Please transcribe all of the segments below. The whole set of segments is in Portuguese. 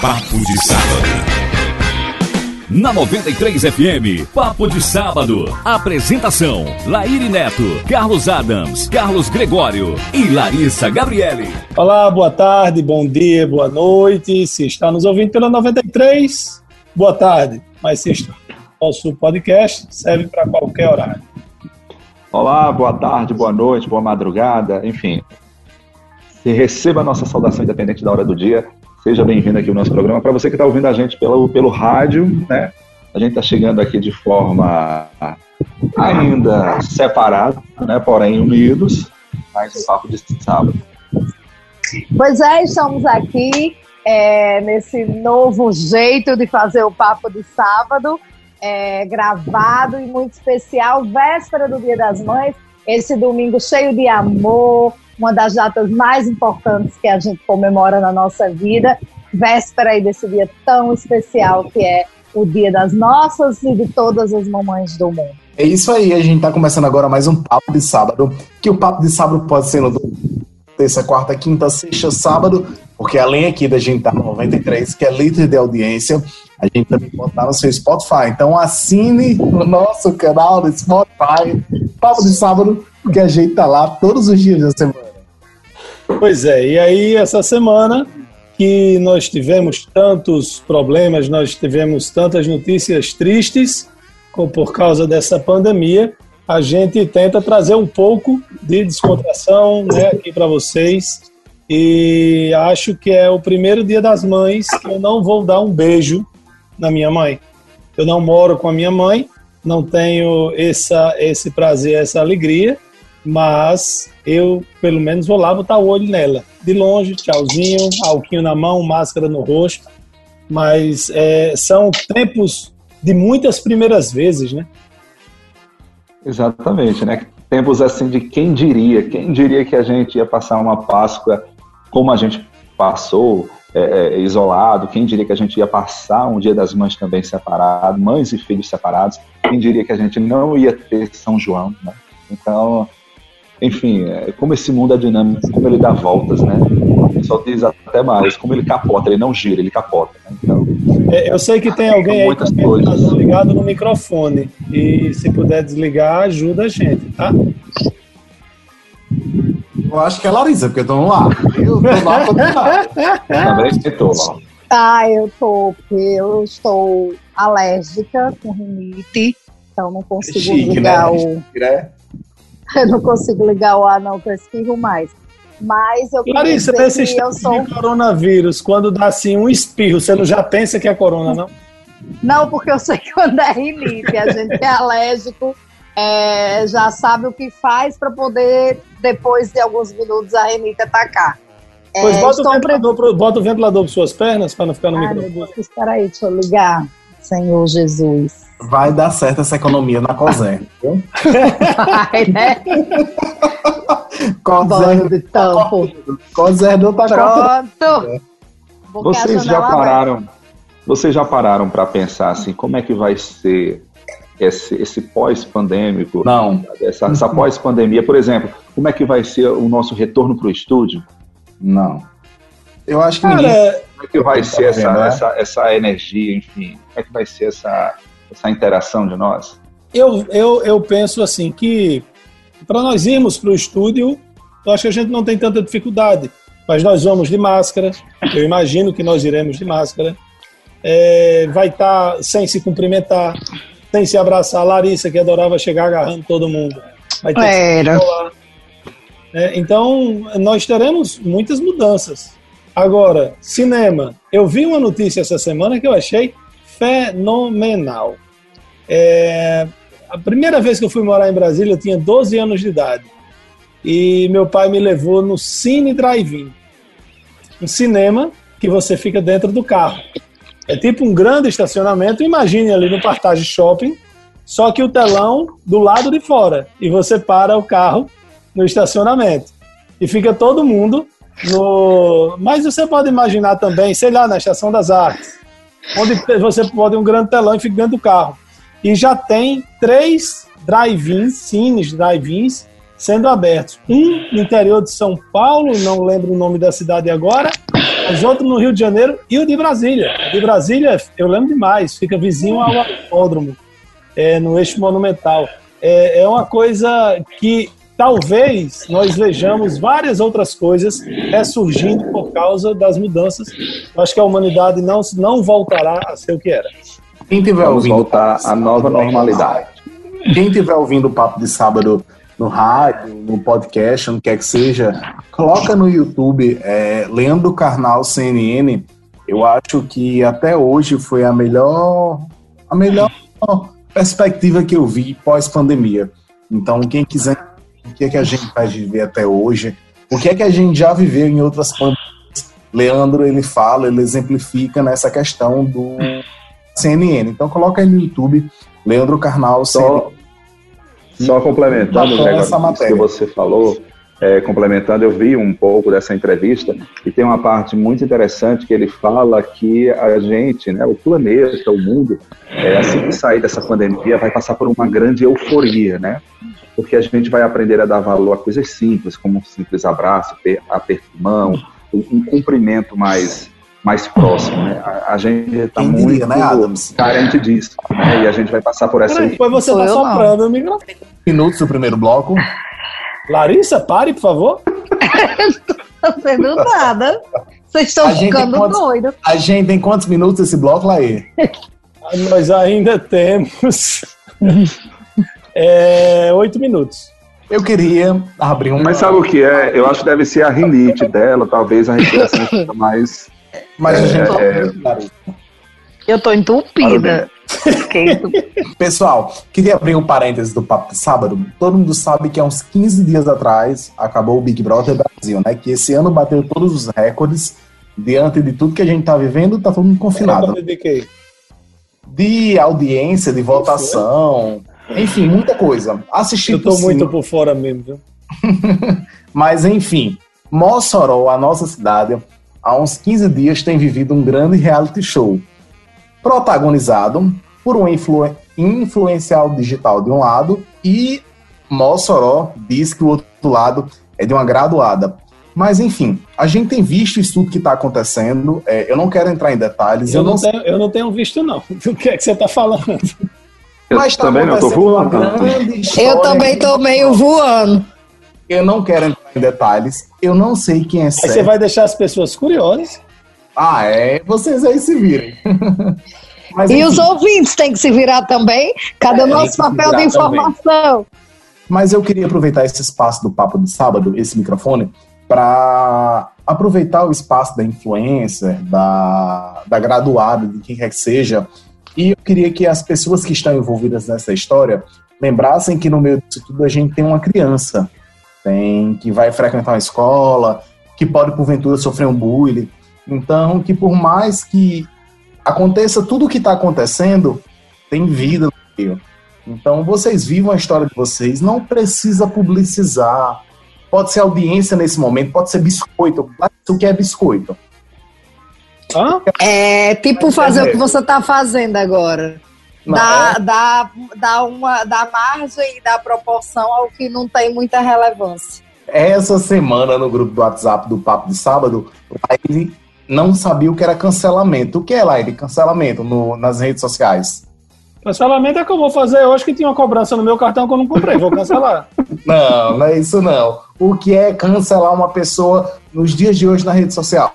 Papo de Sábado. Na 93 FM, Papo de Sábado. Apresentação: Laíri Neto, Carlos Adams, Carlos Gregório e Larissa Gabriele. Olá, boa tarde, bom dia, boa noite. Se está nos ouvindo pela 93, boa tarde. Mas se está nosso podcast, serve para qualquer horário. Olá, boa tarde, boa noite, boa madrugada, enfim. Se receba a nossa saudação independente da hora do dia. Seja bem-vindo aqui ao nosso programa. Para você que está ouvindo a gente pelo, pelo rádio, né? A gente está chegando aqui de forma ainda separada, né? Porém unidos, mais papo de sábado. Pois é, estamos aqui é, nesse novo jeito de fazer o papo de sábado, é, gravado e muito especial, véspera do Dia das Mães, esse domingo cheio de amor, uma das datas mais importantes que a gente comemora na nossa vida, véspera aí desse dia tão especial que é o dia das nossas e de todas as mamães do mundo. É isso aí, a gente está começando agora mais um Papo de Sábado, que o Papo de Sábado pode ser no terça, quarta, quinta, sexta, sábado, porque além aqui da gente estar tá no 93, que é líder de audiência, a gente também pode estar no seu Spotify. Então assine o nosso canal do Spotify, Papo de Sábado, porque a gente tá lá todos os dias da semana. Pois é, e aí essa semana que nós tivemos tantos problemas, nós tivemos tantas notícias tristes por causa dessa pandemia, a gente tenta trazer um pouco de descontração né, aqui para vocês. E acho que é o primeiro dia das mães que eu não vou dar um beijo na minha mãe. Eu não moro com a minha mãe, não tenho essa, esse prazer, essa alegria mas eu pelo menos vou lá botar o olho nela. De longe, tchauzinho, alquinho na mão, máscara no rosto. Mas é, são tempos de muitas primeiras vezes, né? Exatamente, né? Tempos assim de quem diria, quem diria que a gente ia passar uma Páscoa como a gente passou, é, é, isolado, quem diria que a gente ia passar um dia das mães também separado, mães e filhos separados, quem diria que a gente não ia ter São João, né? Então, enfim, é, como esse mundo é dinâmico, como ele dá voltas, né? O pessoal diz até mais, como ele capota, ele não gira, ele capota. Né? Então, é, eu sei que tem alguém aí que tá ligado no microfone. E se puder desligar, ajuda a gente, tá? Eu acho que é a Larissa, porque eu tô lá. Eu tô lá pra Também estou lá. Ah, eu tô, porque eu estou alérgica com rinite, então não consigo Chique, ligar né? o. Né? eu não consigo ligar o ar, não, que eu espirro mais. Mas eu Larissa, nesse eu sou... de coronavírus, quando dá assim um espirro, você não já pensa que é corona, não? Não, porque eu sei que quando é rinite, a gente é alérgico, é, já sabe o que faz para poder, depois de alguns minutos, a rinite atacar. É, pois bota, o ventilador, pre... bota o ventilador para suas pernas, para não ficar no Ai, microfone. Meu Deus, espera aí, deixa eu ligar. Senhor Jesus vai dar certo essa economia na COSER, viu? Vai, né? COSER de tampo. COSER não tá Pronto. Vocês já pararam, vocês já pararam para pensar assim, como é que vai ser esse, esse pós-pandêmico? Não. Essa, essa pós-pandemia, por exemplo, como é que vai ser o nosso retorno para o estúdio? Não. Eu acho que Cara, ninguém... Como é que vai ser essa, né? essa, essa energia, enfim? Como é que vai ser essa essa interação de nós? Eu, eu, eu penso assim que para nós irmos para o estúdio, eu acho que a gente não tem tanta dificuldade, mas nós vamos de máscara, eu imagino que nós iremos de máscara, é, vai estar tá sem se cumprimentar, sem se abraçar. A Larissa, que adorava chegar agarrando todo mundo, vai ter Era. É, então, nós teremos muitas mudanças. Agora, cinema. Eu vi uma notícia essa semana que eu achei fenomenal. É, a primeira vez que eu fui morar em Brasília, eu tinha 12 anos de idade. E meu pai me levou no Cine Drive-In. Um cinema que você fica dentro do carro. É tipo um grande estacionamento. Imagine ali no Partage Shopping, só que o telão do lado de fora. E você para o carro no estacionamento. E fica todo mundo no. Mas você pode imaginar também, sei lá, na Estação das Artes onde você pode um grande telão e fica dentro do carro. E já tem três drive-ins, cines drive-ins, sendo abertos. Um no interior de São Paulo, não lembro o nome da cidade agora, mas outro no Rio de Janeiro e o de Brasília. O de Brasília, eu lembro demais, fica vizinho ao autódromo, é, no eixo monumental. É, é uma coisa que talvez nós vejamos várias outras coisas ressurgindo por causa das mudanças. Eu acho que a humanidade não, não voltará a ser o que era. Quem tiver Vamos ouvindo voltar à nova normalidade. Quem tiver ouvindo o papo de sábado no rádio, no podcast, no que quer que seja, coloca no YouTube é, Leandro Carnal CNN. Eu acho que até hoje foi a melhor, a melhor perspectiva que eu vi pós-pandemia. Então, quem quiser o que é que a gente vai viver até hoje, o que é que a gente já viveu em outras pandemias, Leandro ele fala, ele exemplifica nessa questão do CNN. Então coloca aí no YouTube, Leandro Carnal, só, só complementando né, essa matéria. que você falou, é, complementando, eu vi um pouco dessa entrevista e tem uma parte muito interessante que ele fala que a gente, né, o planeta, o mundo, é, assim que sair dessa pandemia, vai passar por uma grande euforia, né? Porque a gente vai aprender a dar valor a coisas simples, como um simples abraço, aperto de mão, um cumprimento mais mais próximo, né? A, a gente está muito né, Adams? carente disso, né? E a gente vai passar por essa. Peraí, depois você está soprando o microfone. Minutos do primeiro bloco. Larissa, pare, por favor. não tô fazendo nada. Vocês estão ficando doidos. A gente tem quantos minutos esse bloco, Laí? Nós ainda temos é, oito minutos. Eu queria abrir um. Mas sabe o que é? Eu acho que deve ser a rinite dela, talvez a respiração fica mais. Mas é, a gente. É... Eu tô entupida. Pessoal, queria abrir um parênteses do papo de sábado. Todo mundo sabe que há uns 15 dias atrás acabou o Big Brother Brasil, né? Que esse ano bateu todos os recordes. Diante de tudo que a gente tá vivendo, tá todo mundo confinado. De audiência, de votação, enfim, muita coisa. Assisti Eu tô muito por fora mesmo, viu? Mas enfim, Mossoró, a nossa cidade, há uns 15 dias tem vivido um grande reality show protagonizado por um influ influencial digital de um lado e Mossoró diz que o outro lado é de uma graduada. Mas enfim, a gente tem visto isso tudo que está acontecendo. É, eu não quero entrar em detalhes. Eu, eu não, não tenho, eu não tenho visto, não. Do que é que você está falando? Eu Mas tá também não tô voando. Eu também estou meio voando. Eu não quero entrar em detalhes. Eu não sei quem é certo. Aí você vai deixar as pessoas curiosas. Ah, é? Vocês aí se virem. Mas, e os ouvintes têm que se virar também. Cada é, nosso papel de informação. Também. Mas eu queria aproveitar esse espaço do Papo de Sábado, esse microfone, para aproveitar o espaço da influencer, da, da graduada, de quem quer que seja. E eu queria que as pessoas que estão envolvidas nessa história lembrassem que no meio disso tudo a gente tem uma criança, tem que vai frequentar uma escola, que pode porventura sofrer um bullying. Então, que por mais que aconteça tudo o que está acontecendo, tem vida no meio. Então, vocês vivam a história de vocês, não precisa publicizar. Pode ser audiência nesse momento, pode ser biscoito. O que é biscoito? Hã? É tipo fazer o que você está fazendo agora. Dá, é? dá, dá, uma, dá margem e dá proporção ao que não tem muita relevância. Essa semana, no grupo do WhatsApp do Papo de Sábado, ele não sabia o que era cancelamento. O que é, Laire, cancelamento no, nas redes sociais? Cancelamento é que eu vou fazer hoje que tinha uma cobrança no meu cartão que eu não comprei, vou cancelar. não, não é isso não. O que é cancelar uma pessoa nos dias de hoje na rede social?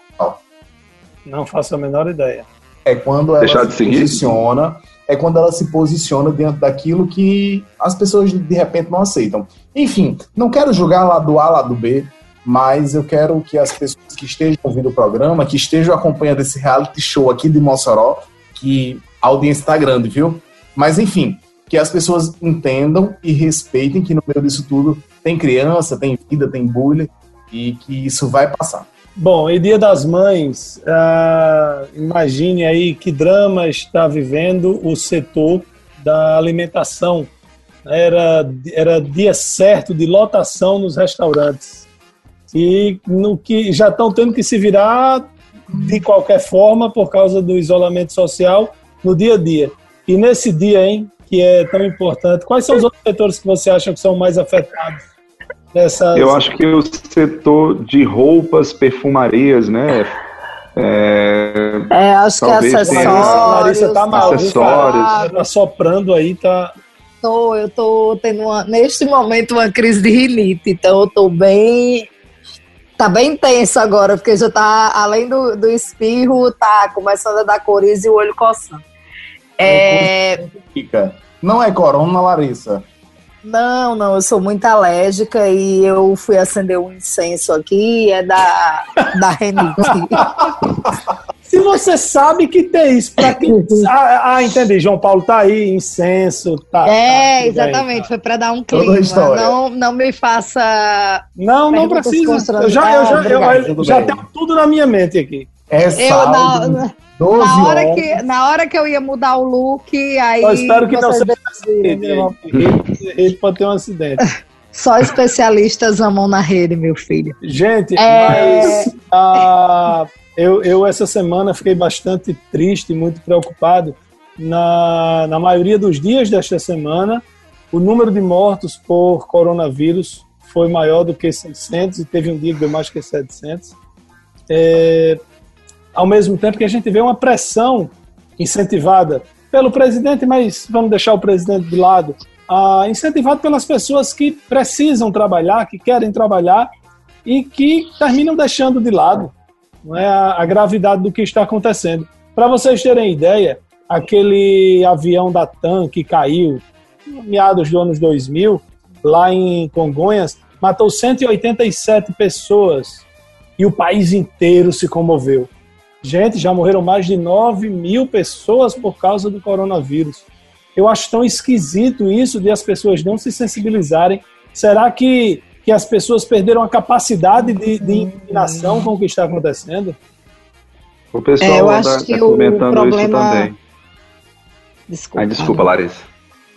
Não faço a menor ideia. É quando ela Deixar se de posiciona, é quando ela se posiciona dentro daquilo que as pessoas de repente não aceitam. Enfim, não quero julgar lá do A, lá do B, mas eu quero que as pessoas que estejam ouvindo o programa, que estejam acompanhando esse reality show aqui de Mossoró, que a audiência está grande, viu? Mas enfim, que as pessoas entendam e respeitem que no meio disso tudo tem criança, tem vida, tem bullying e que isso vai passar. Bom, e Dia das Mães, uh, imagine aí que drama está vivendo o setor da alimentação. Era, era dia certo de lotação nos restaurantes e no que já estão tendo que se virar de qualquer forma por causa do isolamento social no dia a dia. E nesse dia, hein, que é tão importante, quais são os outros setores que você acha que são mais afetados? Dessas... Eu acho que o setor de roupas, perfumarias, né? É, é acho que acessórios. Larissa tá mal, acessórios. Tá soprando aí, tá. Tô, eu tô tendo uma, neste momento uma crise de rinite, então eu tô bem tá bem tenso agora, porque já tá, além do, do espirro, tá começando a dar coriza e o olho coçando. É... Não é corona, Larissa? Não, não, eu sou muito alérgica e eu fui acender um incenso aqui é da, da renite. Se você sabe que tem isso, pra que. Ah, ah, entendi. João Paulo tá aí, incenso. Tá, é, tá, exatamente. Aí, tá. Foi para dar um clima. Não, não me faça. Não, não precisa. Eu já, eu já, eu, eu já tenho tudo na minha mente aqui. É saldo, eu, na, hora que, na hora que eu ia mudar o look, aí. Eu espero que não seja ele pode ter um acidente. Só especialistas amam na rede, meu filho. Gente, é... mas. Ah, eu, eu essa semana fiquei bastante triste, muito preocupado. Na, na maioria dos dias desta semana, o número de mortos por coronavírus foi maior do que 600 e teve um dia que deu mais que 700. É, ao mesmo tempo que a gente vê uma pressão incentivada pelo presidente, mas vamos deixar o presidente de lado, ah, incentivado pelas pessoas que precisam trabalhar, que querem trabalhar e que terminam deixando de lado não é a, a gravidade do que está acontecendo. Para vocês terem ideia, aquele avião da TAM que caiu meados dos anos 2000, lá em Congonhas, matou 187 pessoas e o país inteiro se comoveu. Gente, já morreram mais de 9 mil pessoas por causa do coronavírus. Eu acho tão esquisito isso de as pessoas não se sensibilizarem. Será que que as pessoas perderam a capacidade de, de indignação com o que está acontecendo? O pessoal é, eu acho tá, que tá comentando problema... isso também. Desculpa. Ai, desculpa, Larissa.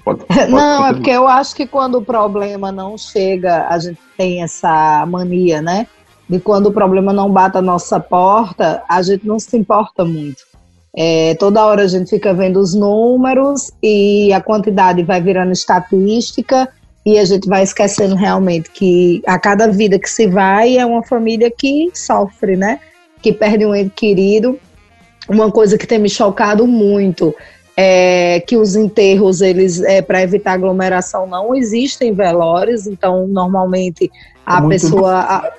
Pode, pode não, é porque eu acho que quando o problema não chega, a gente tem essa mania, né? De quando o problema não bate a nossa porta, a gente não se importa muito. É, toda hora a gente fica vendo os números e a quantidade vai virando estatística e a gente vai esquecendo realmente que a cada vida que se vai é uma família que sofre, né? Que perde um ente querido. Uma coisa que tem me chocado muito é que os enterros, eles, é, para evitar aglomeração, não existem velórios, então normalmente a é pessoa. A,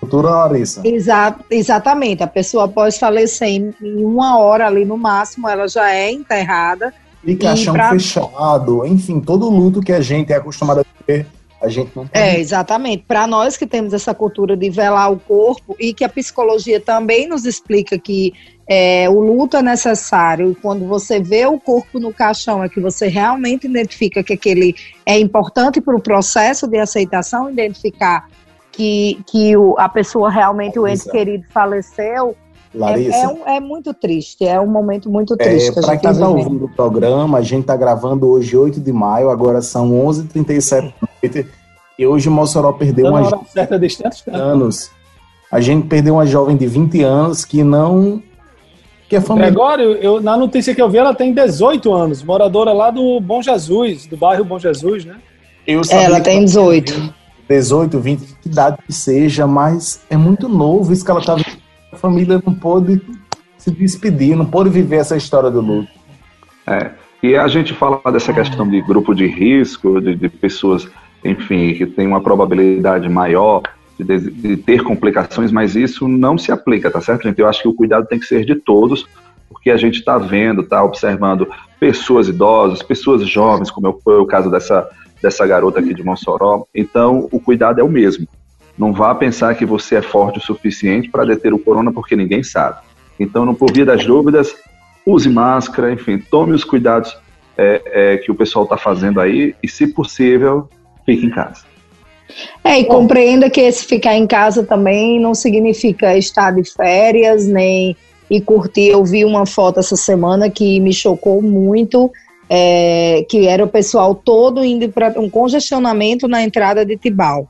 cultura, Larissa. Exa, exatamente, a pessoa após falecer em, em uma hora ali no máximo, ela já é enterrada e caixão pra... fechado, enfim, todo luto que a gente é acostumado a ver, a gente não tem. É, exatamente. Para nós que temos essa cultura de velar o corpo e que a psicologia também nos explica que é, o luto é necessário, e quando você vê o corpo no caixão, é que você realmente identifica que aquele é importante para o processo de aceitação, identificar que, que o, a pessoa realmente, o ente querido, faleceu Larissa. É, é, um, é, muito triste, é um momento muito é, triste. É, Para quem está ouvindo o programa, a gente está gravando hoje, 8 de maio, agora são 11h37 da noite, e hoje o Mossoró perdeu uma jovem certa distância, tá? anos. A gente perdeu uma jovem de 20 anos que não. Que é família. Gregório, eu, na notícia que eu vi, ela tem 18 anos, moradora lá do Bom Jesus, do bairro Bom Jesus, né? ela tem 18. 18, 20, que idade que seja, mas é muito novo isso que ela está vivendo a família não pôde se despedir, não pôde viver essa história do luto. É. E a gente fala dessa questão de grupo de risco, de, de pessoas, enfim, que tem uma probabilidade maior de, de, ter complicações, mas isso não se aplica, tá certo, gente? Eu acho que o cuidado tem que ser de todos, porque a gente está vendo, está observando pessoas idosas, pessoas jovens, como foi o caso dessa, dessa garota aqui de Mossoró. Então, o cuidado é o mesmo. Não vá pensar que você é forte o suficiente para deter o corona, porque ninguém sabe. Então, no por via das dúvidas, use máscara, enfim, tome os cuidados é, é, que o pessoal está fazendo aí e, se possível, fique em casa. É, e compreenda que esse ficar em casa também não significa estar de férias, nem e curtir. Eu vi uma foto essa semana que me chocou muito, é, que era o pessoal todo indo para um congestionamento na entrada de Tibau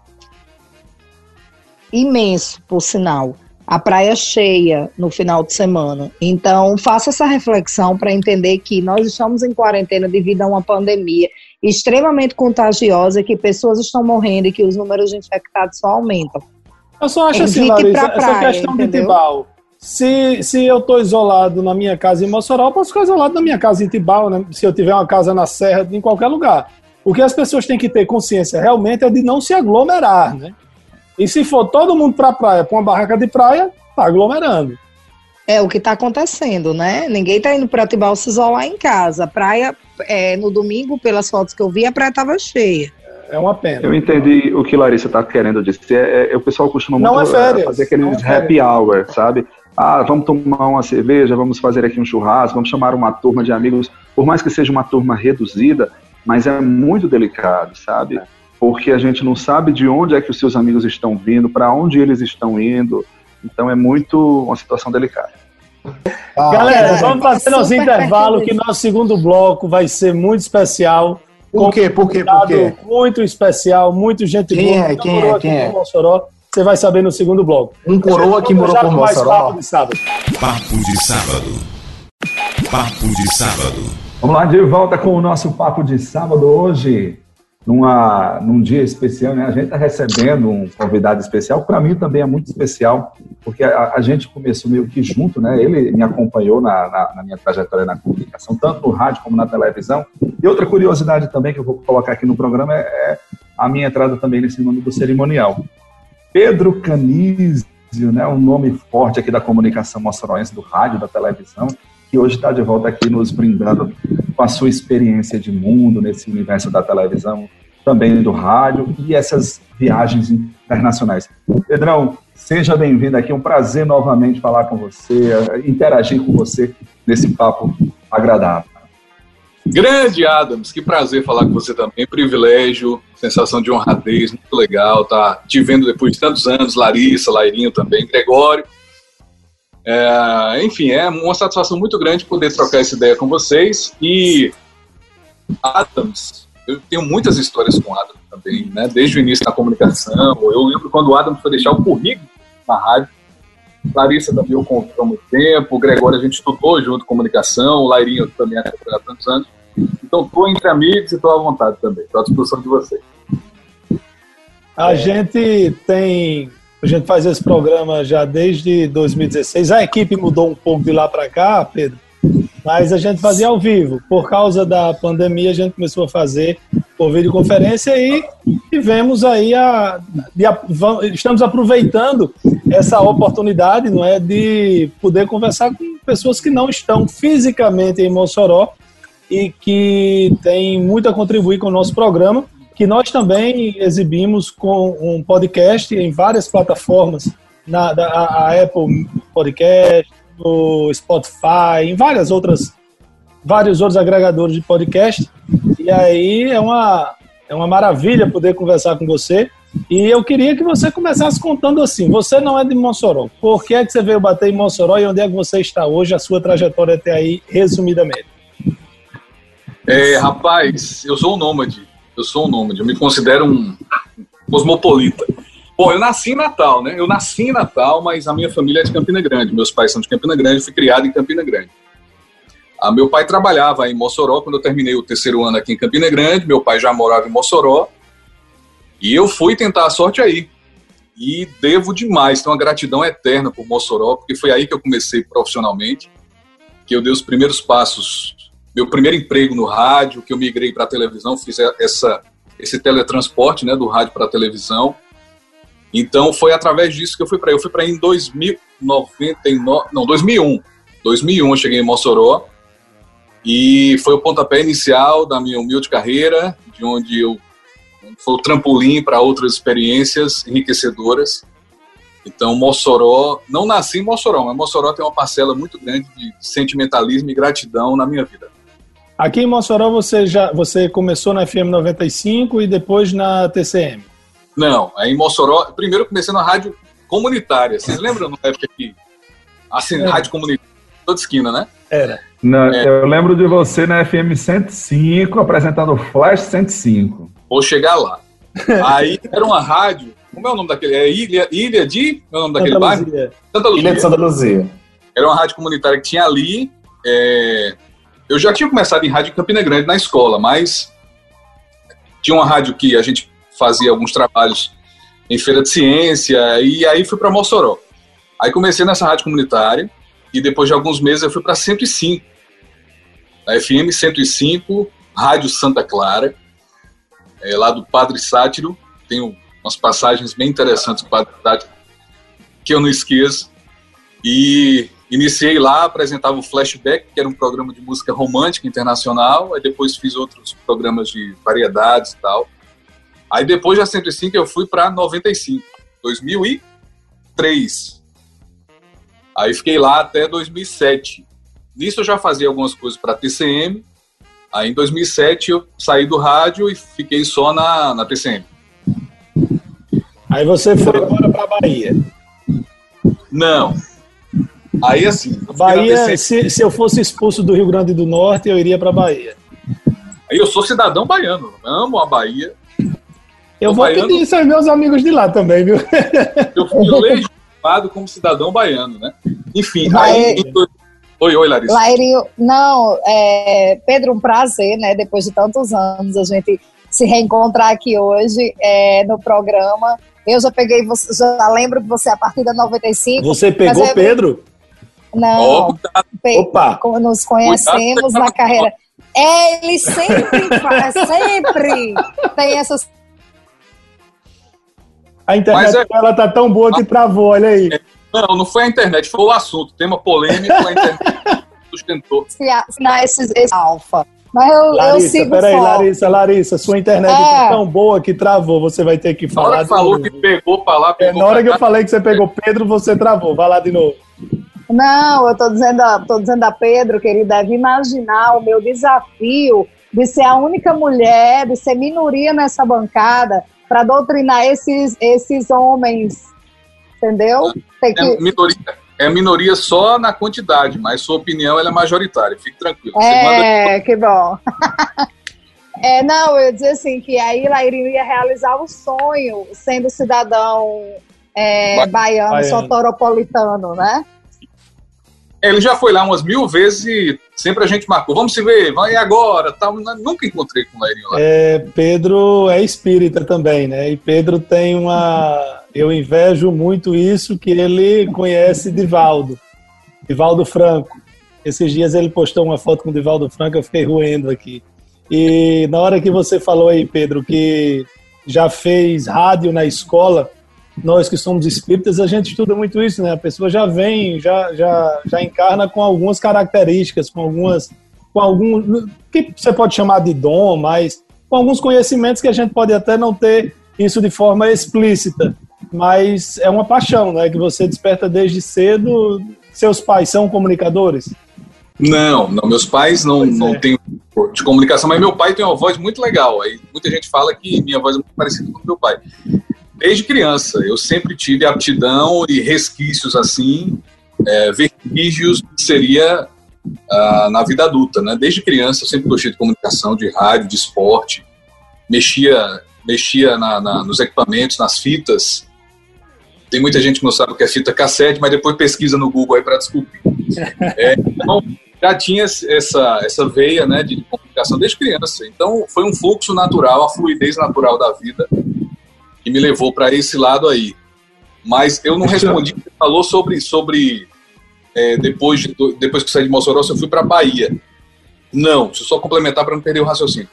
imenso, por sinal. a praia cheia no final de semana. Então, faça essa reflexão para entender que nós estamos em quarentena devido a uma pandemia extremamente contagiosa, que pessoas estão morrendo e que os números de infectados só aumentam. Eu só acho assim, Larissa, praia, essa questão entendeu? de Tibau. Se, se eu estou isolado na minha casa em Mossoró, eu posso ficar isolado na minha casa em Tibau, né? se eu tiver uma casa na Serra, em qualquer lugar. O que as pessoas têm que ter consciência realmente é de não se aglomerar, né? E se for todo mundo para a praia, para uma barraca de praia, tá aglomerando. É o que está acontecendo, né? Ninguém está indo para Tibau se isolar em casa. Praia, é, no domingo, pelas fotos que eu vi, a praia estava cheia. É uma pena. Eu entendi o que Larissa está querendo dizer. É, é, o pessoal costuma não muito é fazer aqueles é happy hour, sabe? Ah, vamos tomar uma cerveja, vamos fazer aqui um churrasco, vamos chamar uma turma de amigos. Por mais que seja uma turma reduzida, mas é muito delicado, sabe? É porque a gente não sabe de onde é que os seus amigos estão vindo, para onde eles estão indo. Então é muito uma situação delicada. Ah, Galera, é, vamos fazer nosso intervalo, que nosso segundo bloco vai ser muito especial. Por quê? Por quê? Por quê? Muito especial, muito gente quem boa. É, quem é? Quem é? Mossoró. Você vai saber no segundo bloco. Um coroa que morou por Mossoró. Papo de sábado. Papo de sábado. Papo de sábado. Vamos lá, de volta com o nosso papo de sábado hoje numa, num dia especial, né? A gente está recebendo um convidado especial, para mim também é muito especial, porque a, a, gente começou meio que junto, né? Ele me acompanhou na, na, na, minha trajetória na comunicação, tanto no rádio como na televisão. E outra curiosidade também que eu vou colocar aqui no programa é, é a minha entrada também nesse nome do cerimonial. Pedro Canizio, né? Um nome forte aqui da comunicação moçoroense, do rádio, da televisão, que hoje está de volta aqui nos brindando com a sua experiência de mundo nesse universo da televisão, também do rádio e essas viagens internacionais. Pedrão, seja bem-vindo aqui, um prazer novamente falar com você, interagir com você nesse papo agradável. Grande Adams, que prazer falar com você também, privilégio, sensação de honradez, muito legal, tá te vendo depois de tantos anos, Larissa, Lairinho também, Gregório, é, enfim, é uma satisfação muito grande poder trocar essa ideia com vocês. E Adams, eu tenho muitas histórias com Adams também, né? Desde o início da comunicação. Eu lembro quando o Adams foi deixar o currículo na rádio. Larissa também eu convivo há muito tempo. O Gregório a gente estudou junto comunicação. O Lairinho também há tantos anos. Então, estou entre amigos e estou à vontade também. Estou à disposição de vocês. A gente tem a gente faz esse programa já desde 2016. A equipe mudou um pouco de lá para cá, Pedro, mas a gente fazia ao vivo. Por causa da pandemia, a gente começou a fazer por videoconferência e tivemos aí a, estamos aproveitando essa oportunidade, não é, de poder conversar com pessoas que não estão fisicamente em Mossoró e que têm muito a contribuir com o nosso programa que nós também exibimos com um podcast em várias plataformas, na da, a Apple Podcast, no Spotify, em várias outras, vários outros agregadores de podcast. E aí é uma, é uma maravilha poder conversar com você. E eu queria que você começasse contando assim: você não é de Mossoró. Por que é que você veio bater em Mossoró e onde é que você está hoje, a sua trajetória até aí, resumidamente? É, rapaz, eu sou um nômade. Eu sou um nômade, eu me considero um cosmopolita. Bom, eu nasci em Natal, né? Eu nasci em Natal, mas a minha família é de Campina Grande. Meus pais são de Campina Grande, fui criado em Campina Grande. Ah, meu pai trabalhava em Mossoró quando eu terminei o terceiro ano aqui em Campina Grande. Meu pai já morava em Mossoró. E eu fui tentar a sorte aí. E devo demais, tenho uma gratidão eterna por Mossoró, porque foi aí que eu comecei profissionalmente, que eu dei os primeiros passos meu primeiro emprego no rádio, que eu migrei para a televisão, fiz essa, esse teletransporte né, do rádio para a televisão. Então foi através disso que eu fui para Eu fui para em 2099, não, 2001. 2001 eu cheguei em Mossoró e foi o pontapé inicial da minha humilde carreira, de onde eu foi o trampolim para outras experiências enriquecedoras. Então, Mossoró, não nasci em Mossoró, mas Mossoró tem uma parcela muito grande de sentimentalismo e gratidão na minha vida. Aqui em Mossoró você já você começou na FM 95 e depois na TCM? Não, aí em Mossoró, primeiro comecei na rádio comunitária. Vocês lembram na época que assim, é. rádio comunitária toda esquina, né? Era. Não, é. Eu lembro de você na FM 105 apresentando Flash 105. Vou chegar lá. aí era uma rádio Como é o nome daquele? É Ilha, Ilha de. Qual é o nome daquele Santa bairro? Santa Luzia. Ilha de Santa Luzia. Era uma rádio comunitária que tinha ali. é, Eu já tinha começado em rádio em Campina Grande na escola, mas tinha uma rádio que a gente fazia alguns trabalhos em feira de ciência, e aí fui para Mossoró. Aí comecei nessa rádio comunitária, e depois de alguns meses eu fui para 105, a FM 105, Rádio Santa Clara, é, lá do Padre Sátiro. Tem umas passagens bem interessantes do Padre Sátiro, que eu não esqueço. E iniciei lá, apresentava o Flashback, que era um programa de música romântica internacional. Aí depois fiz outros programas de variedades e tal. Aí depois da 105 eu fui para 95, 2003. Aí fiquei lá até 2007. Nisso eu já fazia algumas coisas para TCM. Aí em 2007 eu saí do rádio e fiquei só na, na TCM. Aí você foi embora pra Bahia. Não. Aí assim, eu Bahia, se, se eu fosse expulso do Rio Grande do Norte, eu iria pra Bahia. Aí eu sou cidadão baiano, amo a Bahia. Eu vou baiano- pedir isso aos meus amigos de lá também, viu? Eu fui legitimado como cidadão baiano, né? Enfim, aí. dois- Oi, oi, Larissa. Lairinho, não, é, Pedro, um prazer, né? Depois de tantos anos, a gente se reencontrar aqui hoje é, no programa. Eu já peguei, você, já lembro que você é a partir da 95. Você pegou é- Pedro? Não, Opa! nos conhecemos na carreira. É, ele sempre faz, sempre tem essas. A internet é- ela tá tão boa que travou, olha aí. Não, não foi a internet, foi o assunto. Tema polêmico, a internet sustentou. Não, esses, esse alfa. Mas eu, eu Larissa, sigo peraí, foco. Larissa, Larissa, sua internet É. tá tão boa que travou. Você vai ter que Na falar. hora que de falou novo. que pegou pra lá, É, pegou na hora que eu falei que você pegou Pedro, você travou. Vai lá de novo. Não, eu tô dizendo, a- tô dizendo a Pedro que ele deve imaginar o meu desafio de ser a única mulher, de ser minoria nessa bancada, para doutrinar esses, esses homens. Entendeu? Tem que, É minoria, é minoria só na quantidade, mas sua opinião ela é majoritária. Fique tranquilo. Você manda É, que bom. É, não, eu ia dizer assim, que aí Lairinho ia realizar o sonho, sendo cidadão é, Ba- baiano, Baiano. sotoropolitano, né? Ele já foi lá umas mil vezes e sempre a gente marcou. Vamos se ver, vai agora. Tal. Nunca encontrei com o Lairinho lá. É, Pedro é espírita também, né? E Pedro tem uma. Eu invejo muito isso que ele conhece Divaldo, Divaldo Franco. Esses dias ele postou uma foto com Divaldo Franco, eu fiquei roendo aqui. E na hora que você falou aí, Pedro, que já fez rádio na escola, nós que somos espíritas, a gente estuda muito isso, né? A pessoa já vem, já, já, já encarna com algumas características, com algumas, com algum, que você pode chamar de dom, mas com alguns conhecimentos que a gente pode até não ter isso de forma explícita, mas é uma paixão, né? Que você desperta desde cedo. Seus pais são comunicadores? Não, não, meus pais não, Pois não é. têm de comunicação, mas meu pai tem uma voz muito legal. Aí muita gente fala que minha voz é muito parecida com o meu pai. Desde criança, eu sempre tive aptidão e resquícios assim, é, vestígios que seria ah, na vida adulta, né? Desde criança eu sempre gostei de comunicação, de rádio, de esporte, mexia, mexia na- na- nos equipamentos, nas fitas. Tem muita gente que não sabe o que é fita cassete, mas depois pesquisa no Google aí para descobrir. É, então, já tinha essa, essa veia né, de comunicação desde criança. Então, foi um fluxo natural, a fluidez natural da vida que me levou para esse lado aí. Mas eu não respondi, você falou sobre, sobre é, depois, de, depois que saí de Mossoró, se eu fui para Bahia. Não, deixa eu só complementar para não perder o raciocínio.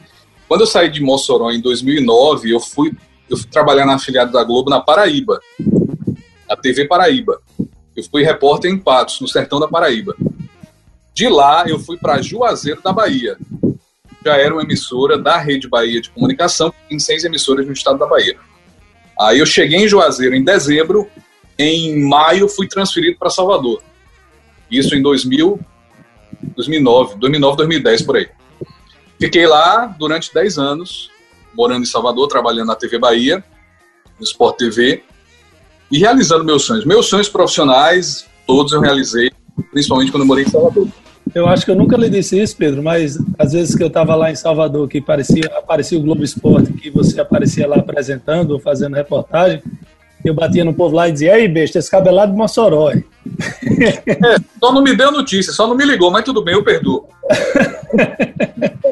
Quando eu saí de Mossoró em 2009, eu fui, eu fui trabalhar na afiliada da Globo na Paraíba, a TV Paraíba. Eu fui repórter em Patos, no sertão da Paraíba. De lá, eu fui para Juazeiro da Bahia. Já era uma emissora da Rede Bahia de Comunicação, que tem seis emissoras no estado da Bahia. Aí eu cheguei em Juazeiro em dezembro, em maio fui transferido para Salvador. Isso em 2000, 2009, 2009, 2010, por aí. Fiquei lá durante 10 anos, morando em Salvador, trabalhando na TV Bahia, no Sport TV, e realizando meus sonhos. Meus sonhos profissionais, todos eu realizei, principalmente quando eu morei em Salvador. Eu acho que eu nunca lhe disse isso, Pedro, mas às vezes que eu estava lá em Salvador, que parecia, aparecia o Globo Esporte, que você aparecia lá apresentando ou fazendo reportagem, Eu batia no povo lá e dizia, ei, besta, esse cabelado de Mossoró. É, só não me deu notícia, só não me ligou, mas tudo bem, eu perdoo.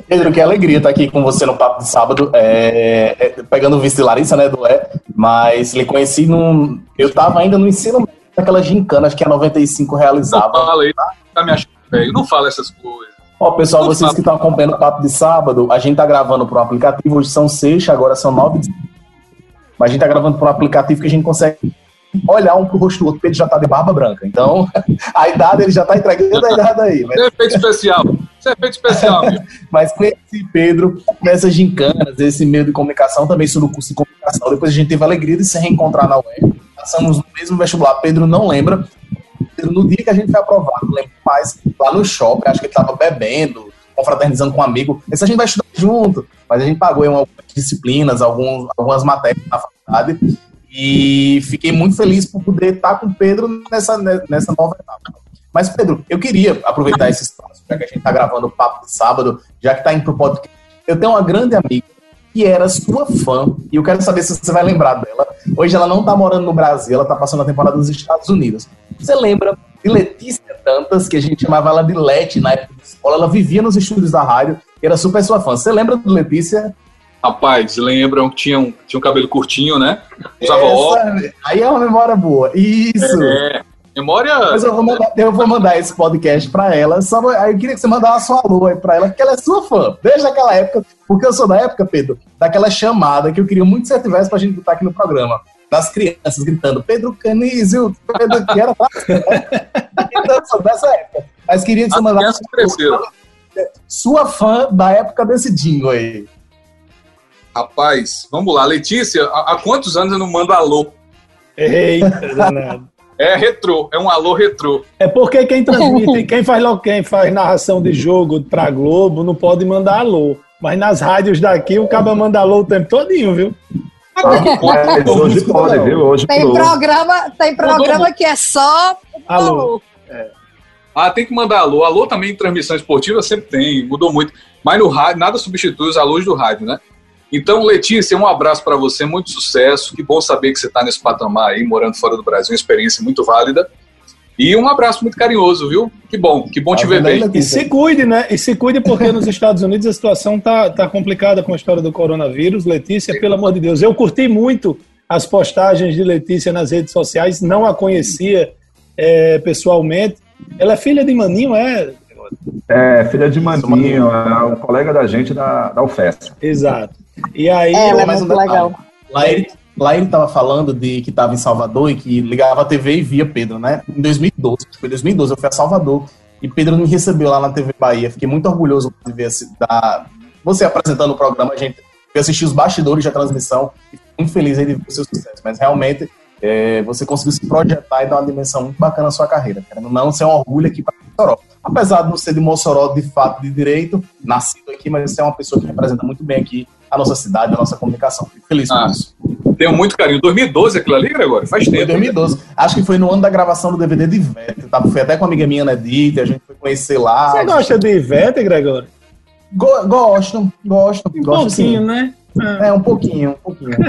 Pedro, que alegria estar aqui com você no Papo de Sábado, é, é, pegando o vice de Larissa, né, do É, mas lhe conheci num... Eu estava ainda no ensino médio, naquelas gincanas que a 95 realizava. Não fala aí, tá me achando velho, não fala essas coisas. Ó, pessoal, não vocês que estão acompanhando o Papo de Sábado, a gente tá gravando pro aplicativo, hoje são seis, agora são nove de mas a gente tá gravando por um aplicativo que a gente consegue olhar um pro rosto do outro, Pedro já tá de barba branca. Então, a idade ele já tá entregando a idade aí. Mas... É efeito especial. Isso é efeito especial. Mas conheci Pedro nessas gincanas, esse meio de comunicação, também sou no curso de comunicação. Depois a gente teve a alegria de se reencontrar na UEM. Passamos no mesmo vestibular. Pedro não lembra. No dia que a gente foi aprovado, lembro mais, lá no shopping, acho que ele tava bebendo, confraternizando com um amigo. Esse a gente vai estudar junto. Mas a gente pagou em algumas disciplinas, alguns, algumas matérias na faculdade. E fiquei muito feliz por poder estar com o Pedro nessa, nessa nova etapa. Mas, Pedro, eu queria aproveitar esse espaço, já que a gente está gravando o papo de sábado, já que está indo para o podcast. Eu tenho uma grande amiga que era sua fã, e eu quero saber se você vai lembrar dela. Hoje ela não está morando no Brasil, ela está passando a temporada nos Estados Unidos. Você lembra de Letícia Tantas, que a gente chamava ela de Leti na época de escola? Ela vivia nos estúdios da rádio, e era super sua fã. Você lembra de Letícia? Rapaz, lembram que tinha um, tinha um cabelo curtinho, né? Usava óculos. Aí é uma memória boa. Isso. É. Memória. Mas eu vou mandar, eu vou mandar esse podcast pra ela. Só, aí eu queria que você mandasse sua alô aí pra ela, porque ela é sua fã, desde aquela época. Porque eu sou da época, Pedro, daquela chamada que eu queria muito que você tivesse pra gente botar aqui no programa. Das crianças gritando, Pedro Canísio, Pedro que era né? Então, dessa época. Mas queria que você mandasse. Sua fã da época desse Dingo aí. Rapaz, vamos lá. Letícia, há, há quantos anos eu não mando alô? Eita, danado. É retrô, é um alô retrô. É porque quem transmite, quem faz quem faz narração de jogo pra Globo não pode mandar alô. Mas nas rádios daqui o cara manda alô o tempo todinho, viu? É, hoje pode, viu? Hoje tem programa, tem programa que é só alô. alô. É. Ah, tem que mandar alô. Alô também em transmissão esportiva sempre tem, mudou muito. Mas no rádio, nada substitui os alôs do rádio, né? Então, Letícia, um abraço para você, muito sucesso. Que bom saber que você está nesse patamar aí, morando fora do Brasil, uma experiência muito válida. E um abraço muito carinhoso, viu? Que bom, que bom te ver bem. E se cuide, né? E se cuide porque nos Estados Unidos a situação tá, tá complicada com a história do coronavírus. Letícia, pelo amor de Deus, eu curti muito as postagens de Letícia nas redes sociais, não a conhecia é, pessoalmente. Ela é filha de Maninho, é? É, filha de Maninho, é um colega da gente da, da UFES. Exato. E aí, é, ela é muito um legal. Lá ele, lá ele tava falando de que estava em Salvador e que ligava a TV e via Pedro, né? Em 2012, foi 2012, eu fui a Salvador e Pedro me recebeu lá na TV Bahia. Fiquei muito orgulhoso de ver da, você apresentando o programa, a gente assistiu os bastidores da transmissão e muito feliz aí de ver o seu sucesso. Mas realmente é, você conseguiu se projetar e dar uma dimensão muito bacana à sua carreira. Querendo não, ser é um orgulho aqui para Mossoró. Apesar de não ser de Mossoró de fato de direito, nascido aqui, mas você é uma pessoa que representa muito bem aqui a nossa cidade, a nossa comunicação. Fico feliz ah, isso. Tenho muito carinho. 2012 aquilo ali, Gregório? Faz tempo. Foi 2012. Acho que foi no ano da gravação do DVD de Ivete. Tá? Foi até com a amiga minha, né, Dita, a gente foi conhecer lá. Você gosta de Ivete, Gregório? Go gosto, gosto. Um gosto, pouquinho, sim. né? É, um pouquinho, um pouquinho.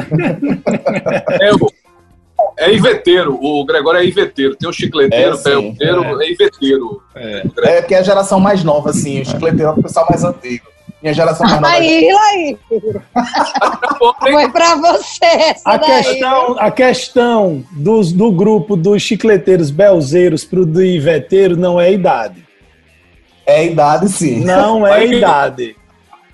é, é iveteiro, o Gregório é iveteiro. Tem o chicleteiro, é, pelteiro, é. é iveteiro. É. é que é a geração mais nova, assim. O chicleteiro é o pessoal mais antigo. Minha geração mais nova. Aí, aí. Foi pra você. A questão, a questão dos, do grupo dos chicleteiros belzeiros pro do iveteiro não é idade. É idade, sim. Não é idade.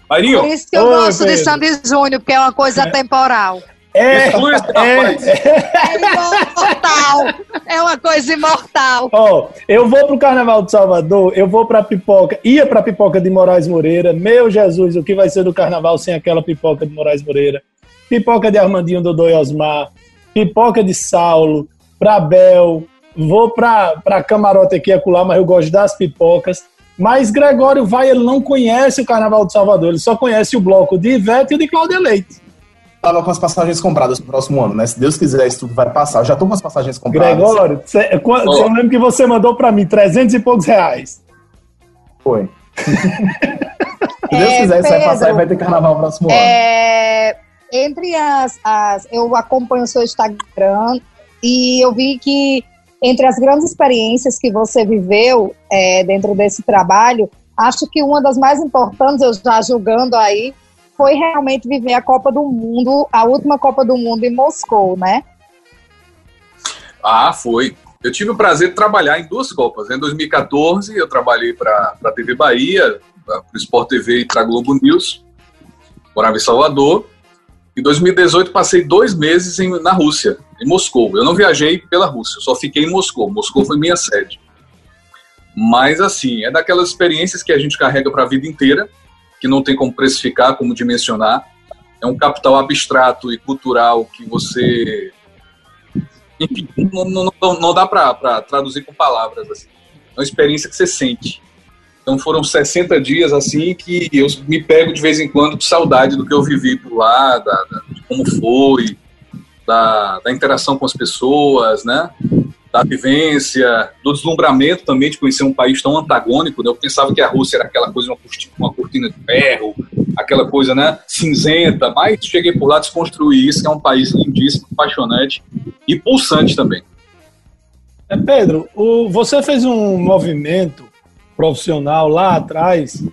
Marinho. Por isso que eu Oi, gosto Pedro. de Sandy Júnior, porque é uma coisa temporal. É, é, é, imortal. É uma coisa imortal. Ó, eu vou pro Carnaval de Salvador, eu vou pra pipoca, ia pra pipoca de Moraes Moreira. Meu Jesus, o que vai ser do Carnaval sem aquela pipoca de Moraes Moreira? Pipoca de Armandinho Dodô e Osmar, pipoca de Saulo, pra Bel, vou pra, pra camarote aqui acolá, mas eu gosto das pipocas. Mas Gregório vai, ele não conhece o Carnaval de Salvador, ele só conhece o bloco de Ivete e o de Cláudia Leite tava com as passagens compradas pro próximo ano, né? Se Deus quiser, isso tudo vai passar. Eu já tô com as passagens compradas. Gregório, cê, oh. eu lembro que você mandou para mim 300 e poucos reais. Foi. Se Deus é, quiser, isso vai passar e vai ter carnaval no próximo é, ano. entre as, as. Eu acompanho o seu Instagram e eu vi que entre as grandes experiências que você viveu é, dentro desse trabalho, acho que uma das mais importantes, eu já julgando aí, foi realmente viver a Copa do Mundo, a última Copa do Mundo em Moscou, né? Ah, foi. Eu tive o prazer de trabalhar em duas Copas. Em 2014, eu trabalhei para a TV Bahia, para o Sport TV e para a Globo News. Morava em Salvador. Em 2018, passei dois meses em, na Rússia, em Moscou. Eu não viajei pela Rússia, só fiquei em Moscou. Moscou foi minha sede. Mas, assim, é daquelas experiências que a gente carrega para a vida inteira, que não tem como precificar, como dimensionar. É um capital abstrato e cultural que você. Enfim, não, não, não dá para traduzir com palavras. Assim. É uma experiência que você sente. Então foram 60 dias assim que eu me pego de vez em quando com saudade do que eu vivi por lá, da, da, de como foi, da, da, interação com as pessoas, né? Da vivência, do deslumbramento também de conhecer um país tão antagônico. Né? Eu pensava que a Rússia era aquela coisa, uma cortina, uma cortina de ferro, aquela coisa, né? Cinzenta, mas cheguei por lá, desconstruir isso, que é um país lindíssimo, apaixonante e pulsante também. É, Pedro, o, você fez um movimento profissional lá atrás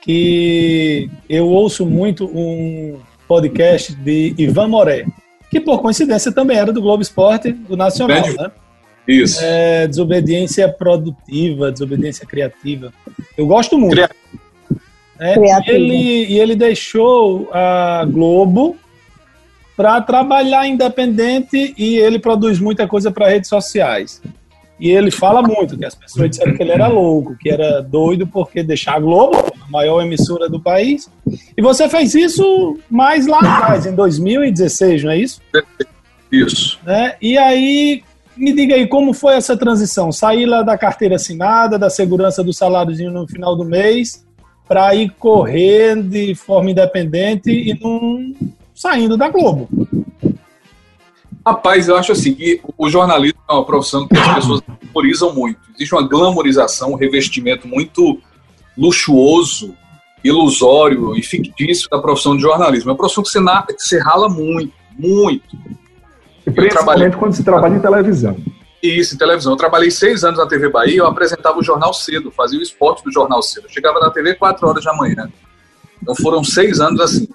que eu ouço muito um podcast de Ivan Moré, que por coincidência também era do Globo Esporte, do Nacional, Grande. né? Isso. É, desobediência produtiva, desobediência criativa. Eu gosto muito. Criativo. É, e, ele, e ele deixou a Globo para trabalhar independente e ele produz muita coisa para redes sociais. E ele fala muito que as pessoas disseram que ele era louco, que era doido porque deixar a Globo, a maior emissora do país. E você fez isso mais lá atrás, em 2016, não é isso? Isso. Né? E aí, me diga aí, como foi essa transição? Sair lá da carteira assinada, da segurança do saláriozinho no final do mês, para ir correr de forma independente e não saindo da Globo. Rapaz, eu acho assim que o jornalismo é uma profissão que as pessoas glamorizam muito. Existe uma glamorização, um revestimento muito luxuoso, ilusório e fictício da profissão de jornalismo. É uma profissão que você, que você rala muito, muito. E principalmente quando se trabalha em televisão. Isso, em televisão. Eu trabalhei seis anos na TV Bahia, eu apresentava o Jornal Cedo, fazia o esporte do Jornal Cedo. Eu chegava na TV quatro horas da manhã. Então foram seis anos assim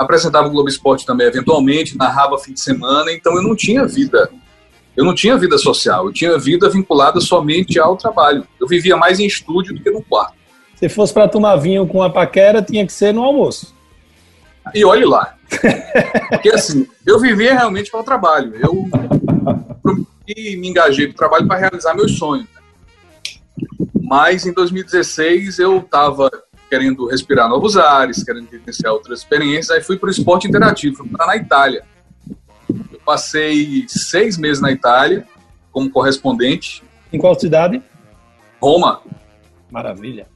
apresentava o Globo Esporte também eventualmente, narrava fim de semana, então eu não tinha vida. Eu não tinha vida social, eu tinha vida vinculada somente ao trabalho. Eu vivia mais em estúdio do que no quarto. Se fosse para tomar vinho com a paquera, tinha que ser no almoço. E olhe lá. Porque assim, eu vivia realmente para o trabalho. Eu me engajei no trabalho para realizar meus sonhos. Mas em 2016 eu estava querendo respirar novos ares, querendo vivenciar outras experiências. Aí fui para o esporte interativo, fui para na Itália. Eu passei seis meses na Itália como correspondente. Em qual cidade? Roma. Maravilha.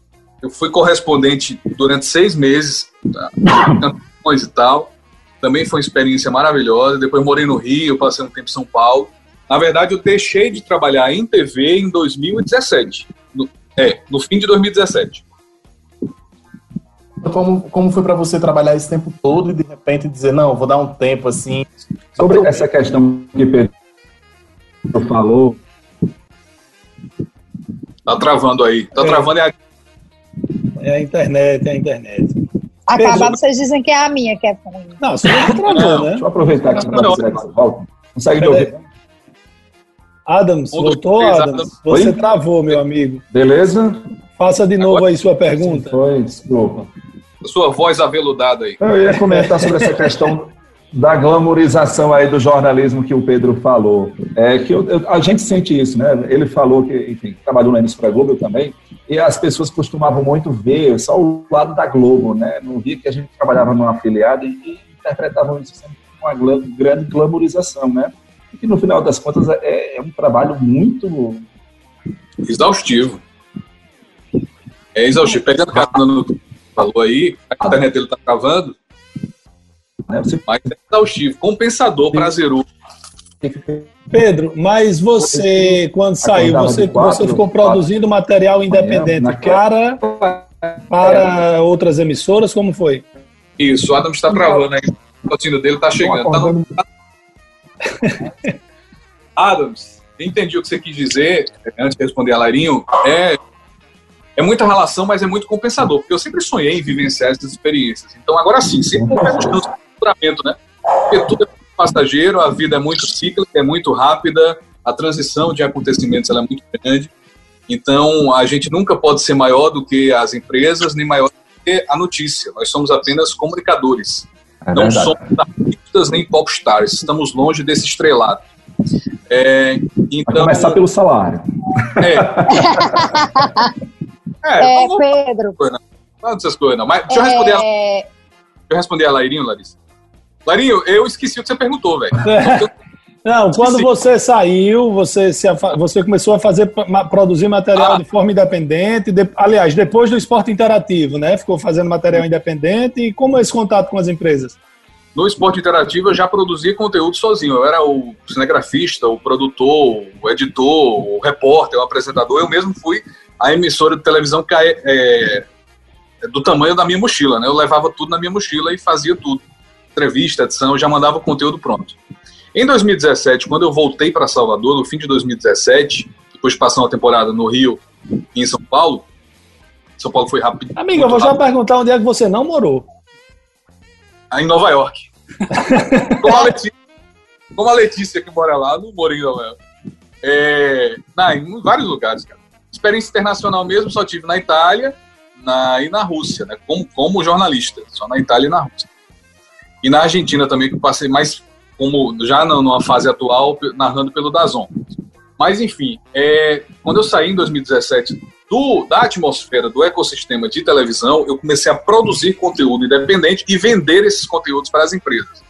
Eu fui correspondente durante seis meses, tá? e tal. Também foi uma experiência maravilhosa. Depois morei no Rio, passei um tempo em São Paulo. Na verdade, eu deixei de trabalhar em TV em 2017. No, é, no fim de 2017. Como, como foi para você trabalhar esse tempo todo e de repente dizer, não, vou dar um tempo assim? Sobre essa questão que Pedro falou. Tá travando aí. Tá é. travando é a... é a internet, é a internet. Acabado, vocês dizem que é a minha que é ruim. Não, você tá travando, né? Deixa eu aproveitar que você volta. Consegue me ouvir? Adams, voltou, Adams? Você travou, meu amigo. Beleza? Faça de novo Agora, aí sua pergunta. Foi, desculpa sua voz aveludada aí. Eu ia comentar sobre essa questão da glamorização aí do jornalismo que o Pedro falou. É que eu, eu, a gente sente isso, né? Ele falou que, enfim, trabalhou na emissora Globo também, e as pessoas costumavam muito ver só o lado da Globo, né? Não via que a gente trabalhava numa afiliada e, interpretavam isso sempre com uma glam, grande glamorização, né? E que no final das contas é, é um trabalho muito exaustivo. É exaustivo. Pegando carona no falou aí, a internet dele tá travando. Né, mas é exaustivo, compensador, prazeroso. Pedro, mas você, quando saiu, você, você ficou produzindo material independente para, para outras emissoras? Como foi? Isso, o Adam está travando aí. patrocínio dele tá chegando. Tá no... Adams, entendi o que você quis dizer, antes de responder a Lairinho, é, é muita relação, mas é muito compensador, porque eu sempre sonhei em vivenciar essas experiências. Então, agora sim, sempre de né? Porque tudo é passageiro, a vida é muito cíclica, é muito rápida, a transição de acontecimentos é muito grande. Então, a gente nunca pode ser maior do que as empresas, nem maior do que a notícia. Nós somos apenas comunicadores. É não somos artistas nem popstars. Estamos longe desse estrelado. É, então, Vai começar pelo salário. É. é, é Pedro. Não dessas coisas, não. Mas deixa eu responder, a, é. deixa eu responder a Lairinho, Larissa. Lairinho, eu esqueci o que você perguntou, velho. Não, quando você saiu, você, se, você começou a fazer produzir material ah. de forma independente. De, aliás, depois do esporte interativo, né? Ficou fazendo material independente. E como é esse contato com as empresas? No esporte interativo eu já produzia conteúdo sozinho. Eu era o cinegrafista, o produtor, o editor, o repórter, o apresentador. Eu mesmo fui a emissora de televisão é, é, do tamanho da minha mochila, né? Eu levava tudo na minha mochila e fazia tudo. Entrevista, edição, eu já mandava o conteúdo pronto. Em 2017, quando eu voltei para Salvador, no fim de 2017, depois de passar uma temporada no Rio e em São Paulo, São Paulo foi rápido. Amigo, eu vou rápido. já perguntar onde é que você não morou. Ah, em Nova York. como, a Letícia, como a Letícia que mora lá, não morei em Nova York. É, não, em vários lugares, cara. Experiência internacional mesmo, só tive na Itália na, e na Rússia, né? Como, como jornalista, só na Itália e na Rússia. E na Argentina também, que eu passei mais como já numa fase atual, narrando pelo Dazon. Mas, enfim, é, quando eu saí em 2017 do, da atmosfera do ecossistema de televisão, eu comecei a produzir conteúdo independente e vender esses conteúdos para as empresas.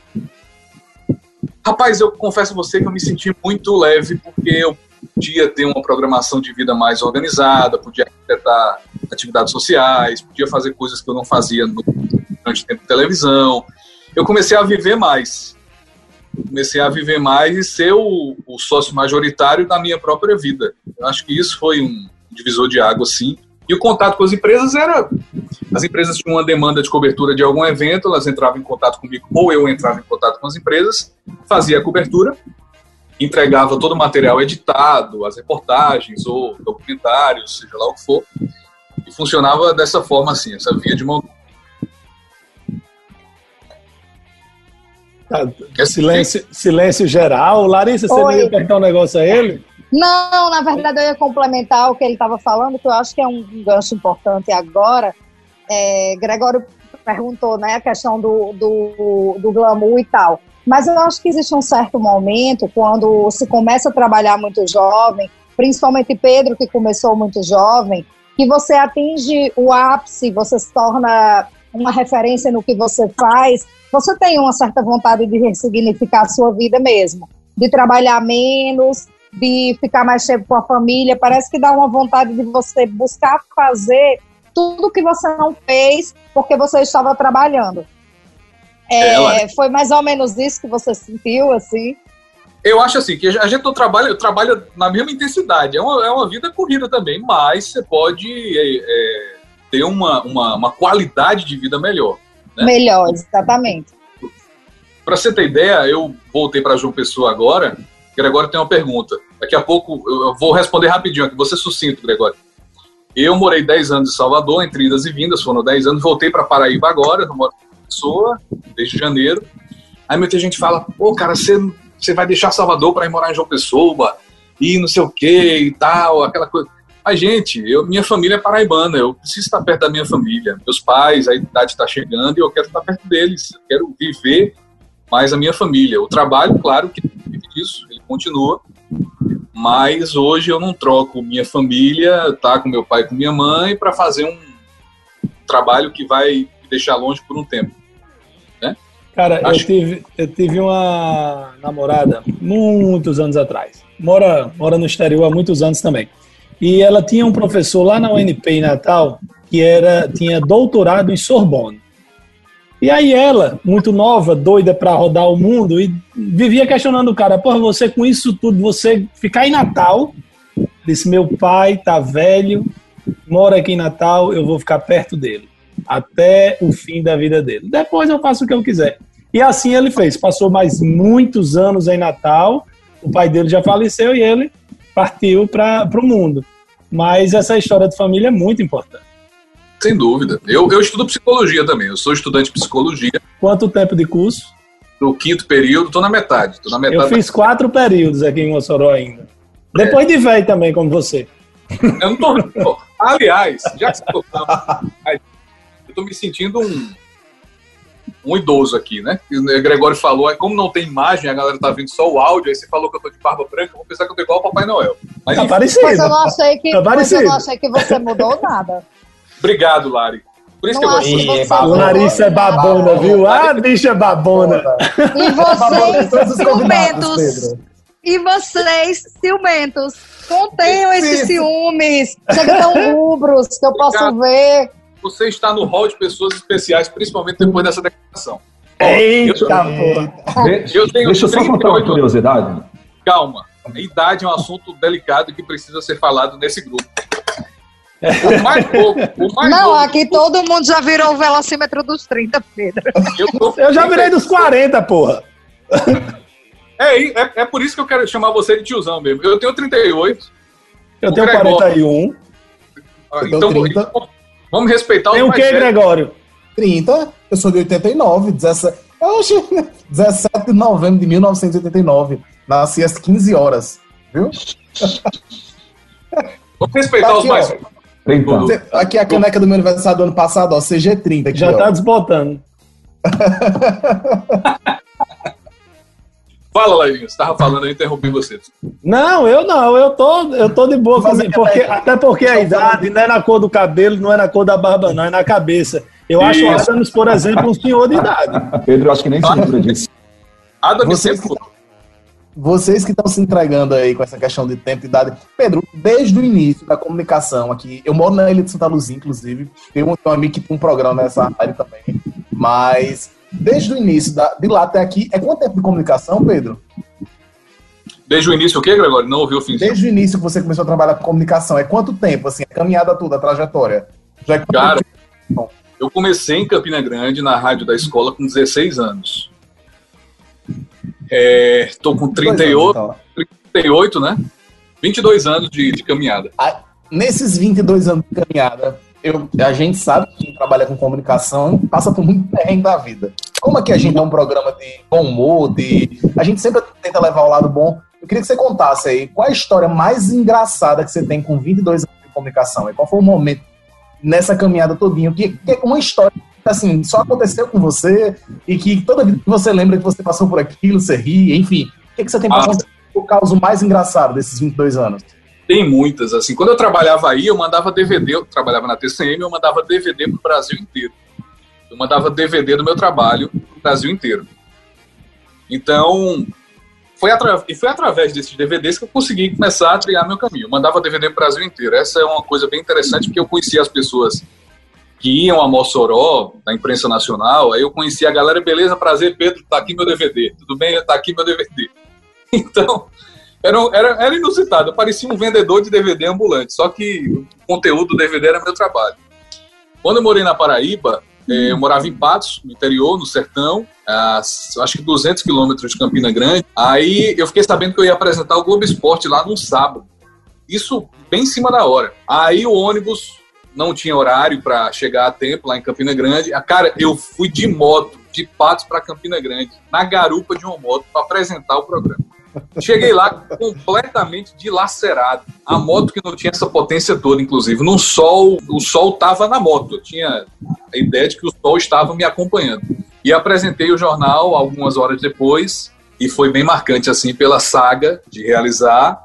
Rapaz, eu confesso a você que eu me senti muito leve, porque eu podia ter uma programação de vida mais organizada, podia arquitetar atividades sociais, podia fazer coisas que eu não fazia durante o tempo de televisão. Eu comecei a viver mais comecei a viver mais e ser o, o sócio majoritário da minha própria vida. Eu acho que isso foi um divisor de água, sim. E o contato com as empresas era. As empresas tinham uma demanda de cobertura de algum evento, elas entravam em contato comigo, ou eu entrava em contato com as empresas, fazia a cobertura, entregava todo o material editado, as reportagens ou documentários, seja lá o que for, e funcionava dessa forma assim, essa via de mão Tá, silêncio, silêncio geral. Larissa, você Oi. ia perguntar um negócio a ele? Não, na verdade eu ia complementar o que ele estava falando, que eu acho que é um gancho importante agora. É, Gregório perguntou né, a questão do, do, do glamour e tal. Mas eu acho que existe um certo momento, quando se começa a trabalhar muito jovem, principalmente Pedro, que começou muito jovem, que você atinge o ápice, você se torna uma referência no que você faz, você tem uma certa vontade de ressignificar a sua vida mesmo, de trabalhar menos, de ficar mais tempo com a família. Parece que dá uma vontade de você buscar fazer tudo que você não fez porque você estava trabalhando. É, é, foi mais ou menos isso que você sentiu, assim? Eu acho assim, que a gente não trabalha, trabalha na mesma intensidade. É uma, é uma vida corrida também, mas você pode é, é ter uma, uma, uma qualidade de vida melhor. Né? Melhor, exatamente. Para você ter ideia, eu voltei para João Pessoa agora. Gregório tem uma pergunta. Daqui a pouco eu vou responder rapidinho aqui, você sucinto, Gregório. Eu morei 10 anos em Salvador, entre idas e vindas, foram 10 anos, voltei para Paraíba agora, eu moro em Pessoa, desde janeiro. Aí muita gente fala, pô, cara, você, você vai deixar Salvador para ir morar em João Pessoa, e não sei o que e tal, aquela coisa. Mas, gente, eu, minha família é paraibana, eu preciso estar perto da minha família. Meus pais, a idade está chegando e eu quero estar perto deles. Eu quero viver mais a minha família. O trabalho, claro que isso, ele continua. Mas hoje eu não troco minha família, tá com meu pai e com minha mãe, para fazer um trabalho que vai me deixar longe por um tempo. Né? Cara, Acho... eu, tive, eu tive uma namorada muitos anos atrás. Mora, mora no exterior há muitos anos também. E ela tinha um professor lá na UNP em Natal que era tinha doutorado em Sorbonne. E aí ela, muito nova, doida para rodar o mundo, e vivia questionando o cara, porra, você com isso tudo, você ficar em Natal, disse, meu pai tá velho, mora aqui em Natal, eu vou ficar perto dele, até o fim da vida dele. Depois eu faço o que eu quiser. E assim ele fez. Passou mais muitos anos em Natal. O pai dele já faleceu e ele partiu para o mundo. Mas essa história de família é muito importante. Sem dúvida. Eu, eu estudo psicologia também. Eu sou estudante de psicologia. Quanto tempo de curso? No quinto período, estou na metade. Tô na metade eu fiz quatro períodos aqui em Mossoró ainda. É. Depois de velho também, como você. Eu não tô. Aliás, já que você tô falando, eu tô me sentindo um, um idoso aqui, né? O Gregório falou, é como não tem imagem, a galera tá vendo só o áudio, aí você falou que eu tô de barba branca, eu vou pensar que eu tô igual ao Papai Noel. Mas, tá parecido. Mas eu não achei que, tá eu não achei que você mudou nada. Obrigado, Lari. Por isso não que eu gosto. É, Larissa é babona, viu? Ah, bicha é babona. E vocês, ciumentos. E vocês, ciumentos. Contenham esses ciúmes. Chega tão rubros que eu posso ver você está no hall de pessoas especiais, principalmente depois dessa declaração. Eita, eu, eu tenho Deixa eu só contar uma curiosidade. Calma. A idade é um assunto delicado que precisa ser falado nesse grupo. O mais pouco. O mais não, aqui todo mundo já virou o velocímetro dos 30, Pedro. Eu, eu já virei dos 40, porra. É, é, é, por isso que eu quero chamar você de tiozão mesmo. Eu tenho 38. Eu tenho Gregório, 41. Ah, então, então, Vamos respeitar Tem o que, Gregório? 30. Eu sou de 89, 17, eu 17 de novembro de 1989. Nasci às 15 horas, viu? Vamos respeitar tá aqui, os mais. Ó, aqui é a caneca do meu aniversário do ano passado, ó, CG30. Aqui, Já ó. tá desbotando. Fala, Lairinho, você estava falando, eu interrompi você. Não, eu não, eu tô, eu tô de boa, com, porque, até porque a idade não é na cor do cabelo, não é na cor da barba, não, é na cabeça. Eu Isso. acho o Adams, por exemplo, um senhor de idade. Pedro, acho que nem se lembra disso. Adams vocês que, vocês que estão se entregando aí com essa questão de tempo e idade. Pedro, desde o início da comunicação aqui, eu moro na Ilha de Santa Luzia, inclusive, tem um, um amigo que tem um programa nessa área também, mas desde o início, da, de lá até aqui, é quanto tempo de comunicação, Pedro? Desde o início o quê, Gregório? Não ouviu o fim. Desde o início que você começou a trabalhar com comunicação, é quanto tempo, assim, a caminhada toda, a trajetória? Já é Cara, tempo? eu comecei em Campina Grande, na rádio da escola, com 16 anos. Estou é, com 38, anos, então. 38, né? 22 anos de, de caminhada. Ah, nesses 22 anos de caminhada, eu, a gente sabe que quem trabalha com comunicação passa por muito perrengue da vida. Como aqui a gente é um programa de bom humor, de, a gente sempre tenta levar o lado bom. Eu queria que você contasse aí qual é a história mais engraçada que você tem com 22 anos de comunicação. E qual foi o momento nessa caminhada todinha? Que, que é uma história que assim, só aconteceu com você e que toda vez que você lembra que você passou por aquilo, você ri, enfim. O que, que você tem para ah. contar o caso mais engraçado desses 22 anos? Tem muitas, assim. Quando eu trabalhava aí, eu mandava DVD, eu trabalhava na TCM, eu mandava DVD pro Brasil inteiro. Eu mandava DVD do meu trabalho pro Brasil inteiro. Então, foi, e foi através desses DVDs que eu consegui começar a trilhar meu caminho. Eu mandava DVD pro Brasil inteiro. Essa é uma coisa bem interessante, porque eu conhecia as pessoas que iam a Mossoró, da imprensa nacional, aí eu conhecia a galera, beleza, prazer, Pedro, tá aqui meu DVD. Tudo bem? Tá aqui meu DVD. Então, era, era, era inusitado. Eu parecia um vendedor de DVD ambulante, só que o conteúdo do DVD era meu trabalho. Quando eu morei na Paraíba, eh, eu morava em Patos, no interior, no sertão, a, acho que 200 quilômetros de Campina Grande. Aí eu fiquei sabendo que eu ia apresentar o Globo Esporte lá num sábado. Isso bem em cima da hora. Aí o ônibus não tinha horário para chegar a tempo lá em Campina Grande. Cara, eu fui de moto, de Patos para Campina Grande, na garupa de uma moto, para apresentar o programa. Cheguei lá completamente dilacerado. A moto que não tinha essa potência toda, inclusive. No sol, o sol estava na moto. Eu tinha a ideia de que o sol estava me acompanhando. E apresentei o jornal algumas horas depois. E foi bem marcante, assim, pela saga de realizar.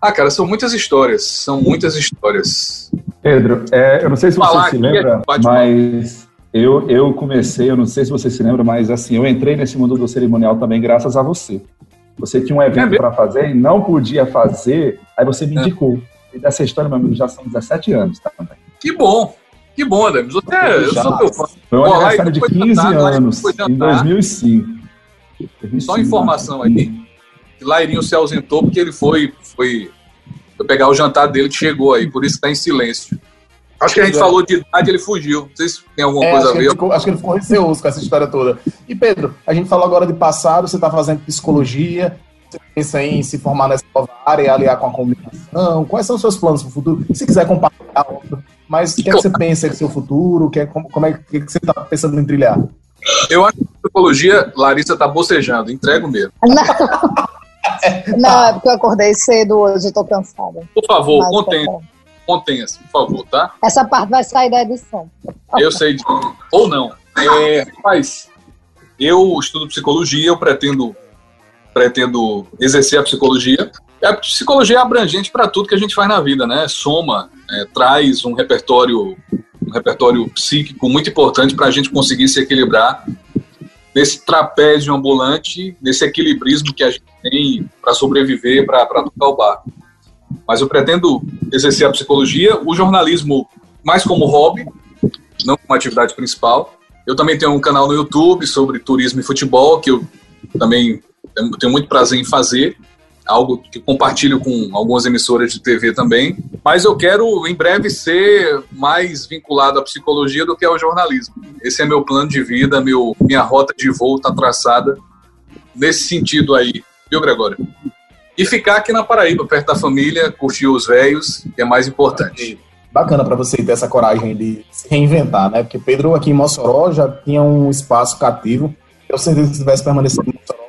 Ah, cara, são muitas histórias. São muitas histórias. Pedro, é, eu não sei se você se lembra, é mas eu, eu comecei, eu não sei se você se lembra, mas assim, eu entrei nesse mundo do cerimonial também graças a você. Você tinha um evento é para fazer e não podia fazer, aí você me é. indicou. E dessa história, meu amigo, já são 17 anos tá, também. Que bom! Que bom, Adams. Você, é, eu sou teu fã. Foi um aniversário de 15 jantar, anos, em 2005. Só informação aí. Lairinho se ausentou porque ele foi, foi, foi pegar o jantar dele que chegou aí, por isso está em silêncio. Acho que a gente falou de idade, ele fugiu. Não sei se tem alguma É, coisa a ver. ficou, acho que ele ficou receoso com essa história toda. E Pedro, a gente falou agora de passado, você está fazendo psicologia, você pensa em se formar nessa nova área, aliar com a comunicação. Quais são os seus planos para o futuro? Se quiser compartilhar. Mas o que, é que você pensa do seu futuro? O que é, como, como é que, que você está pensando em trilhar? Eu acho que a psicologia, Larissa tá bocejando, entrego mesmo. Não, não é porque eu acordei cedo hoje, eu tô cansada. Por favor, Mas tá. Contenha-se, por favor, tá? Essa parte vai sair da edição. Eu sei de. Ou não. É, mas eu estudo psicologia, eu pretendo, pretendo exercer a psicologia. A psicologia é abrangente para tudo que a gente faz na vida, né? Soma, é, traz um repertório, um repertório psíquico muito importante para a gente conseguir se equilibrar nesse trapézio ambulante, nesse equilibrismo que a gente tem para sobreviver, para tocar o barco. Mas eu pretendo exercer a psicologia, o jornalismo mais como hobby, não como atividade principal. Eu também tenho um canal no YouTube sobre turismo e futebol, que eu também tenho muito prazer em fazer, algo que compartilho com algumas emissoras de TV também. Mas eu quero, em breve, ser mais vinculado à psicologia do que ao jornalismo. Esse é meu plano de vida, meu, minha rota de voo está traçada nesse sentido aí, viu, Gregório? E ficar aqui na Paraíba, perto da família, curtir os velhos, que é mais importante. Bacana para você ter essa coragem de se reinventar, né? Porque Pedro aqui em Mossoró já tinha um espaço cativo. Eu certeza que se tivesse permanecido em Mossoró,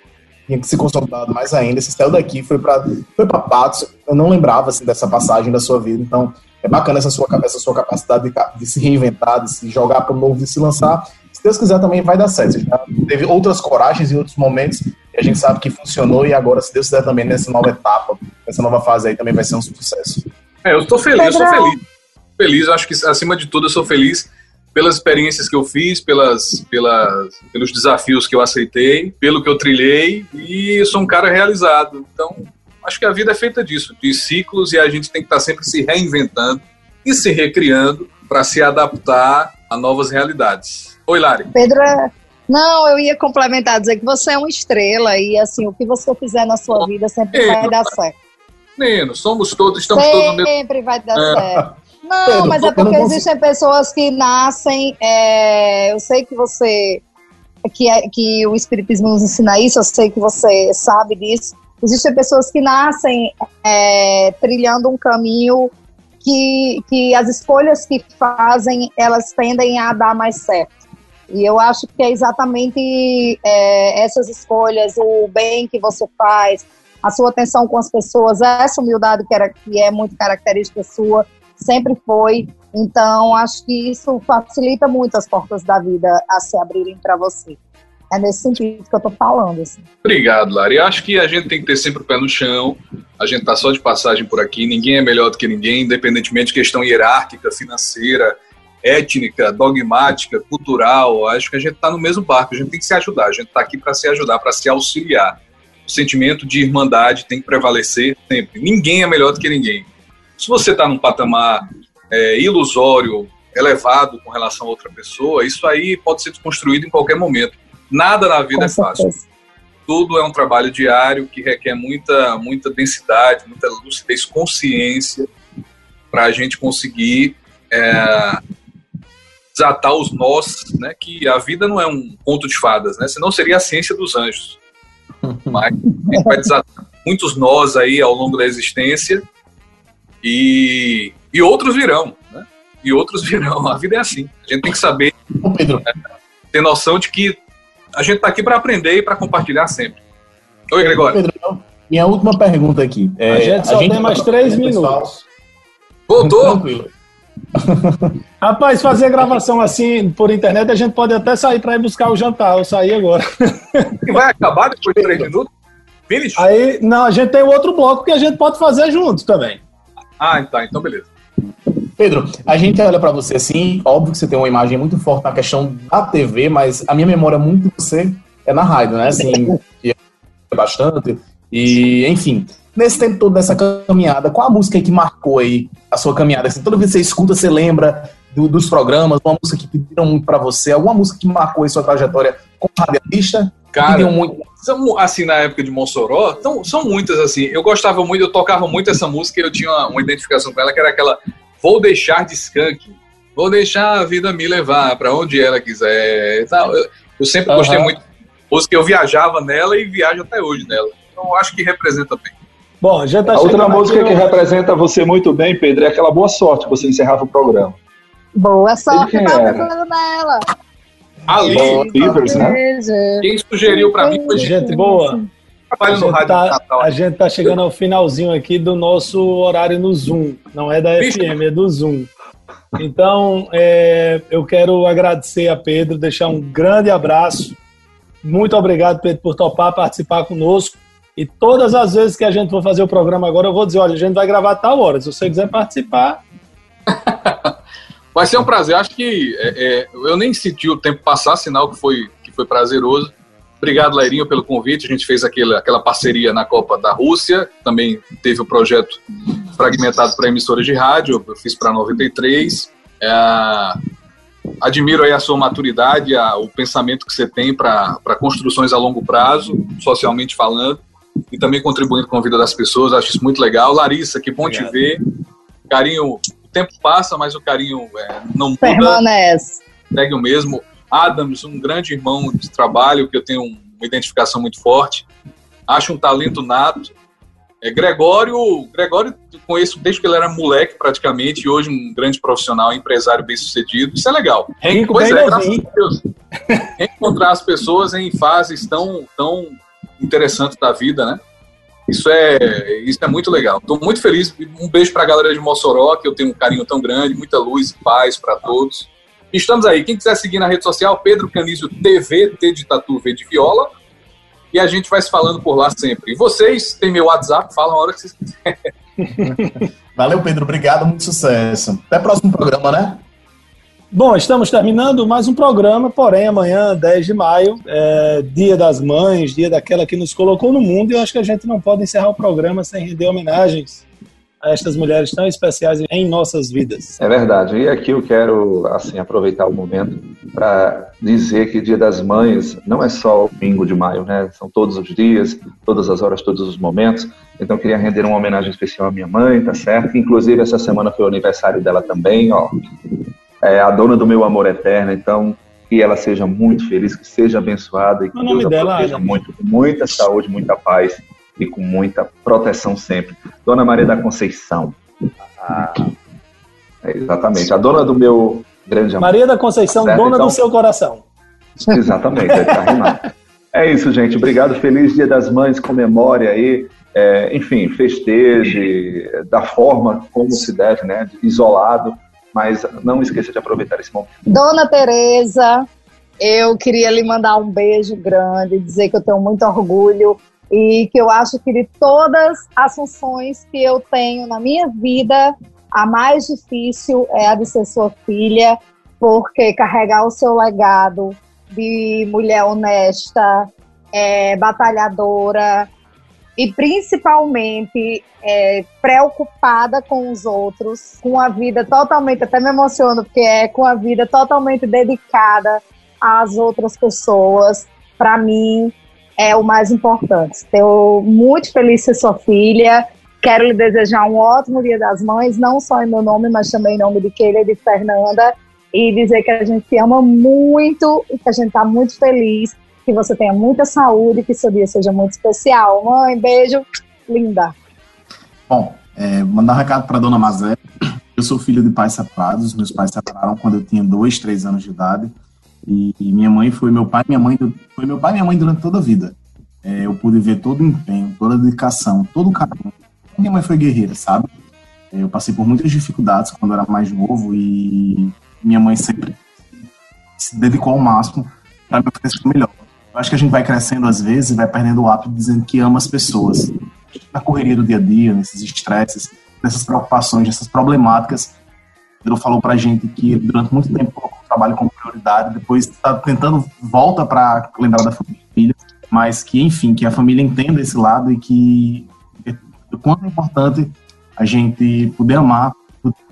tinha que se consolidado mais ainda. Você saiu daqui, foi para foi para Patos. Eu não lembrava assim, dessa passagem da sua vida. Então, é bacana essa sua, essa sua capacidade de, de se reinventar, de se jogar para o novo, de se lançar. Se Deus quiser, também vai dar certo. Já teve outras coragens em outros momentos e a gente sabe que funcionou. E agora, se Deus quiser, também nessa nova etapa, nessa nova fase aí, também vai ser um sucesso. É, eu estou feliz, eu sou Pedrão. feliz. Feliz, eu acho que acima de tudo eu sou feliz pelas experiências que eu fiz, pelas, pelas, pelos desafios que eu aceitei, pelo que eu trilhei e eu sou um cara realizado. Então, acho que a vida é feita disso, de ciclos e a gente tem que estar sempre se reinventando e se recriando para se adaptar a novas realidades. Oi, Lari. Pedro é... Não, eu ia complementar, dizer que você é uma estrela e assim, o que você fizer na sua vida sempre vai dar certo. Menino, somos todos, estamos todos no mesmo. Sempre vai dar É. certo. Não, Pedro, mas é porque existem pessoas que nascem. é, eu sei que você. Que, é, que o Espiritismo nos ensina isso, eu sei que você sabe disso. Existem pessoas que nascem é, trilhando um caminho que, que as escolhas que fazem, elas tendem a dar mais certo. E eu acho que é exatamente é, essas escolhas, o bem que você faz, a sua atenção com as pessoas, essa humildade que, era, que é muito característica sua, sempre foi. Então, acho que isso facilita muito as portas da vida a se abrirem para você. É nesse sentido que eu tô falando. Assim. Obrigado, Lari. Acho que a gente tem que ter sempre o pé no chão. A gente tá só de passagem por aqui. Ninguém é melhor do que ninguém, independentemente de questão hierárquica, financeira, étnica, dogmática, cultural. Acho que a gente tá no mesmo barco. A gente tem que se ajudar. A gente tá aqui para se ajudar, para se auxiliar. O sentimento de irmandade tem que prevalecer sempre. Ninguém é melhor do que ninguém. Se você está num patamar é, ilusório, elevado com relação a outra pessoa, isso aí pode ser desconstruído em qualquer momento. Nada na vida é fácil tudo é um trabalho diário que requer muita, muita densidade, muita lucidez, consciência para a gente conseguir é, desatar os nós, né? Que a vida não é um conto de fadas, né? Senão seria a ciência dos anjos. Mas a gente vai desatar muitos nós aí ao longo da existência e, e outros virão, né? E outros virão. A vida é assim. A gente tem que saber Ô, Pedro, ter noção de que a gente está aqui para aprender e para compartilhar sempre. Oi, Gregório. Pedro, minha última pergunta aqui. É, a gente só tem mais três minutos. Voltou? Tranquilo. Rapaz, fazer gravação assim por internet, a gente pode até sair para ir buscar o jantar. Eu saí agora. E vai acabar depois de três minutos? Finish? Aí, não, a gente tem outro bloco que a gente pode fazer junto também. Ah, tá. Então, beleza. Pedro, a gente olha pra você assim, óbvio que você tem uma imagem muito forte na questão da TV, mas a minha memória muito de você é na rádio, né? Assim, que é bastante. E, enfim, nesse tempo todo dessa caminhada, qual a música que marcou aí a sua caminhada? Assim, toda vez que você escuta, você lembra do- dos programas, uma música que pediram muito pra você, alguma música que marcou aí sua trajetória como radialista? Cara, muito. são, assim, na época de Mossoró, então, são muitas, assim. Eu gostava muito, eu tocava muito essa música e eu tinha uma, uma identificação com ela, que era aquela Vou deixar de skunk. Vou deixar a vida me levar para onde ela quiser. Eu, eu sempre uhum. gostei muito música, eu viajava nela e viajo até hoje nela. Então acho que representa bem. Bom, já tá a outra música que representa você muito bem, Pedro, é aquela boa sorte que você encerrava o programa. Boa sorte, tá pensando nela. Ali, Livers, né? Quem sugeriu para mim foi gente boa. A gente, tá, a gente tá chegando ao finalzinho aqui do nosso horário no Zoom. Não é da. FM, é do Zoom. Então, é, eu quero agradecer a Pedro, deixar um grande abraço. Muito obrigado, Pedro, por topar participar conosco. E todas as vezes que a gente for fazer o programa agora, eu vou dizer: olha, a gente vai gravar tal hora. Se você quiser participar. vai ser um prazer. Acho que é, é, eu nem senti o tempo passar, sinal que foi, que foi prazeroso. Obrigado, Lairinho, pelo convite. A gente fez aquele, aquela parceria na Copa da Rússia. Também teve o projeto fragmentado para emissoras de rádio. Eu fiz para 93. É, admiro aí a sua maturidade, a, o pensamento que você tem para construções a longo prazo, socialmente falando, e também contribuindo com a vida das pessoas. Acho isso muito legal. Larissa, que bom Obrigado. te ver. Carinho, o tempo passa, mas o carinho é, não muda. Permanece. Segue o mesmo. Adams, um grande irmão de trabalho que eu tenho uma identificação muito forte. Acho um talento nato. É, Gregório, Gregório conheço desde que ele era moleque praticamente e hoje um grande profissional, empresário bem sucedido. Isso é legal. Rico, pois é, graças a Deus. Reencontrar as pessoas em fases tão, tão interessantes da vida, né? Isso é, isso é muito legal. Estou muito feliz. Um beijo para a galera de Mossoró, que eu tenho um carinho tão grande, muita luz e paz para todos. Estamos aí. Quem quiser seguir na rede social, Pedro Canísio TV, T de Tatu, V de Viola. E a gente vai se falando por lá sempre. E vocês têm meu WhatsApp, falam a hora que vocês quiserem. Valeu, Pedro. Obrigado, muito sucesso. Até o próximo programa, né? Bom, estamos terminando mais um programa, porém amanhã, 10 de maio, é dia das mães, dia daquela que nos colocou no mundo, e eu acho que a gente não pode encerrar o programa sem render homenagens a estas mulheres tão especiais em nossas vidas. É verdade. E aqui eu quero assim aproveitar o momento para dizer que Dia das Mães não é só o domingo de maio, né? São todos os dias, todas as horas, todos os momentos. Então queria render uma homenagem especial à minha mãe, tá certo? Inclusive essa semana foi o aniversário dela também, ó. É a dona do meu amor eterno, então que ela seja muito feliz, que seja abençoada e que o Deus a proteja muito, com muita saúde, muita paz e com muita proteção sempre. Dona Maria da Conceição. Ah, é exatamente. A dona do meu grande amor. Maria da Conceição, certo? dona então, do seu coração. Exatamente, é, é isso, gente. Obrigado. Feliz Dia das Mães. Comemore aí. É, enfim, festeje da forma como se deve, né? Isolado. Mas não esqueça de aproveitar esse momento. Dona Tereza, eu queria lhe mandar um beijo grande, dizer que eu tenho muito orgulho e que eu acho que de todas as funções que eu tenho na minha vida, a mais difícil é a de ser sua filha, porque carregar o seu legado de mulher honesta, é, batalhadora e principalmente é, preocupada com os outros, com a vida totalmente, até me emociono, porque é com a vida totalmente dedicada às outras pessoas. Para mim, é o mais importante. Estou muito feliz de ser sua filha. Quero lhe desejar um ótimo Dia das Mães, não só em meu nome, mas também em nome de Keila e de Fernanda. E dizer que a gente te ama muito e que a gente está muito feliz, que você tenha muita saúde, que seu dia seja muito especial. Mãe, beijo, linda. Bom, é, mandar um recado para dona Mazé. Eu sou filho de pais separados. Meus pais separaram quando eu tinha dois, três anos de idade. E, e, minha mãe foi meu pai, minha mãe foi meu pai e minha mãe durante toda a vida. É, eu pude ver todo o empenho, toda a dedicação, todo o carinho. Minha mãe foi guerreira, sabe? É, eu passei por muitas dificuldades quando eu era mais novo e minha mãe sempre se dedicou ao máximo para me oferecer o melhor. Eu acho que a gente vai crescendo às vezes e vai perdendo o hábito dizendo que ama as pessoas. Na correria do dia a dia, nesses estresses, nessas preocupações, nessas problemáticas, Pedro falou pra gente que durante muito tempo colocou o trabalho como prioridade, depois está tentando volta para lembrar da família, mas que, enfim, que a família entenda esse lado e que o quanto é importante a gente poder amar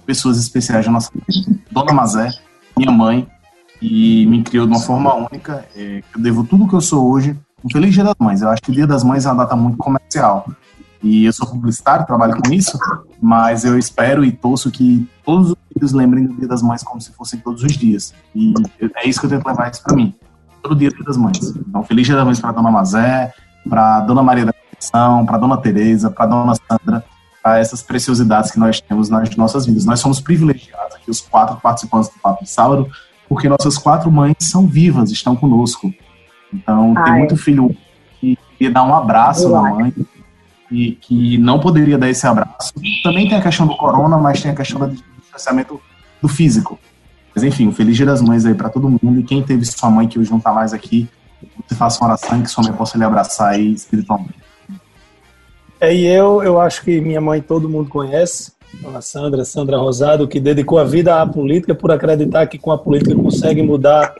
pessoas especiais na nossa vida. Dona Mazé, minha mãe, que me criou de uma forma única, é, eu devo tudo que eu sou hoje um feliz Dia das Mães. Eu acho que o Dia das Mães é uma data muito comercial. E eu sou publicitário, trabalho com isso, mas eu espero e torço que todos os filhos lembrem do Dia das Mães como se fossem todos os dias. E é isso que eu tento levar isso para mim. Todo dia Dia das Mães. Então, feliz Dia das Mães para Dona Mazé, para Dona Maria da Conceição, para Dona Tereza, para Dona Sandra, para essas preciosidades que nós temos nas nossas vidas. Nós somos privilegiados aqui, os quatro participantes do Papo de Sábado, porque nossas quatro mães são vivas, estão conosco. Então, Ai. tem muito filho que queria dar um abraço na mãe e que não poderia dar esse abraço. Também tem a questão do corona, mas tem a questão do distanciamento do físico. Mas enfim, um feliz dia das mães aí para todo mundo. E quem teve sua mãe que hoje não tá mais aqui, você faça uma oração e que sua mãe possa lhe abraçar aí espiritualmente. É, e eu, eu acho que minha mãe todo mundo conhece, Sandra, Sandra Rosado, que dedicou a vida à política por acreditar que com a política consegue mudar,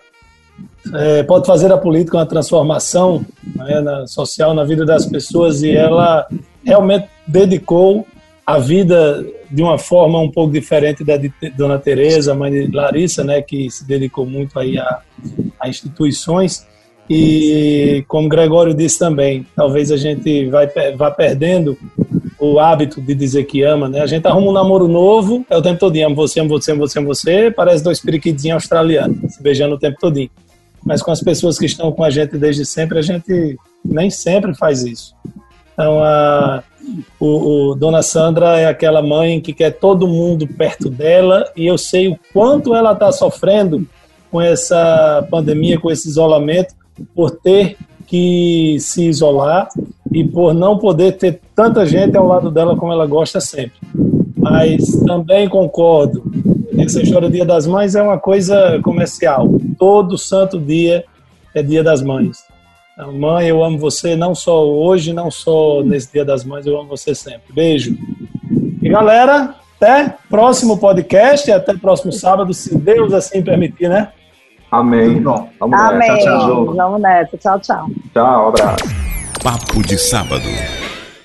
é, pode fazer a política uma transformação né, na, social na vida das pessoas e ela realmente dedicou a vida de uma forma um pouco diferente da de Dona Teresa, mãe de Larissa, né, que se dedicou muito aí a, a instituições. E como Gregório disse também, talvez a gente vai, vá perdendo o hábito de dizer que ama, né? A gente arruma um namoro novo, é o tempo todo, amo você, amo você, amo você, amo você, parece dois periquitinhos australianos, se beijando o tempo todo. Mas com as pessoas que estão com a gente desde sempre, a gente nem sempre faz isso. Então, a, o, o, Dona Sandra é aquela mãe que quer todo mundo perto dela e eu sei o quanto ela está sofrendo com essa pandemia, com esse isolamento, por ter que se isolar e por não poder ter tanta gente ao lado dela como ela gosta sempre. Mas também concordo, essa história do Dia das Mães é uma coisa comercial. Todo santo dia é Dia das Mães. Então, mãe, eu amo você não só hoje, não só nesse Dia das Mães, eu amo você sempre. Beijo. E galera, até próximo podcast, até próximo sábado, se Deus assim permitir, né? Amém. Bom, vamos Amém. Nessa. Tchau, tchau. Vamos nessa. Tchau, tchau. Tchau, abraço. Papo de sábado.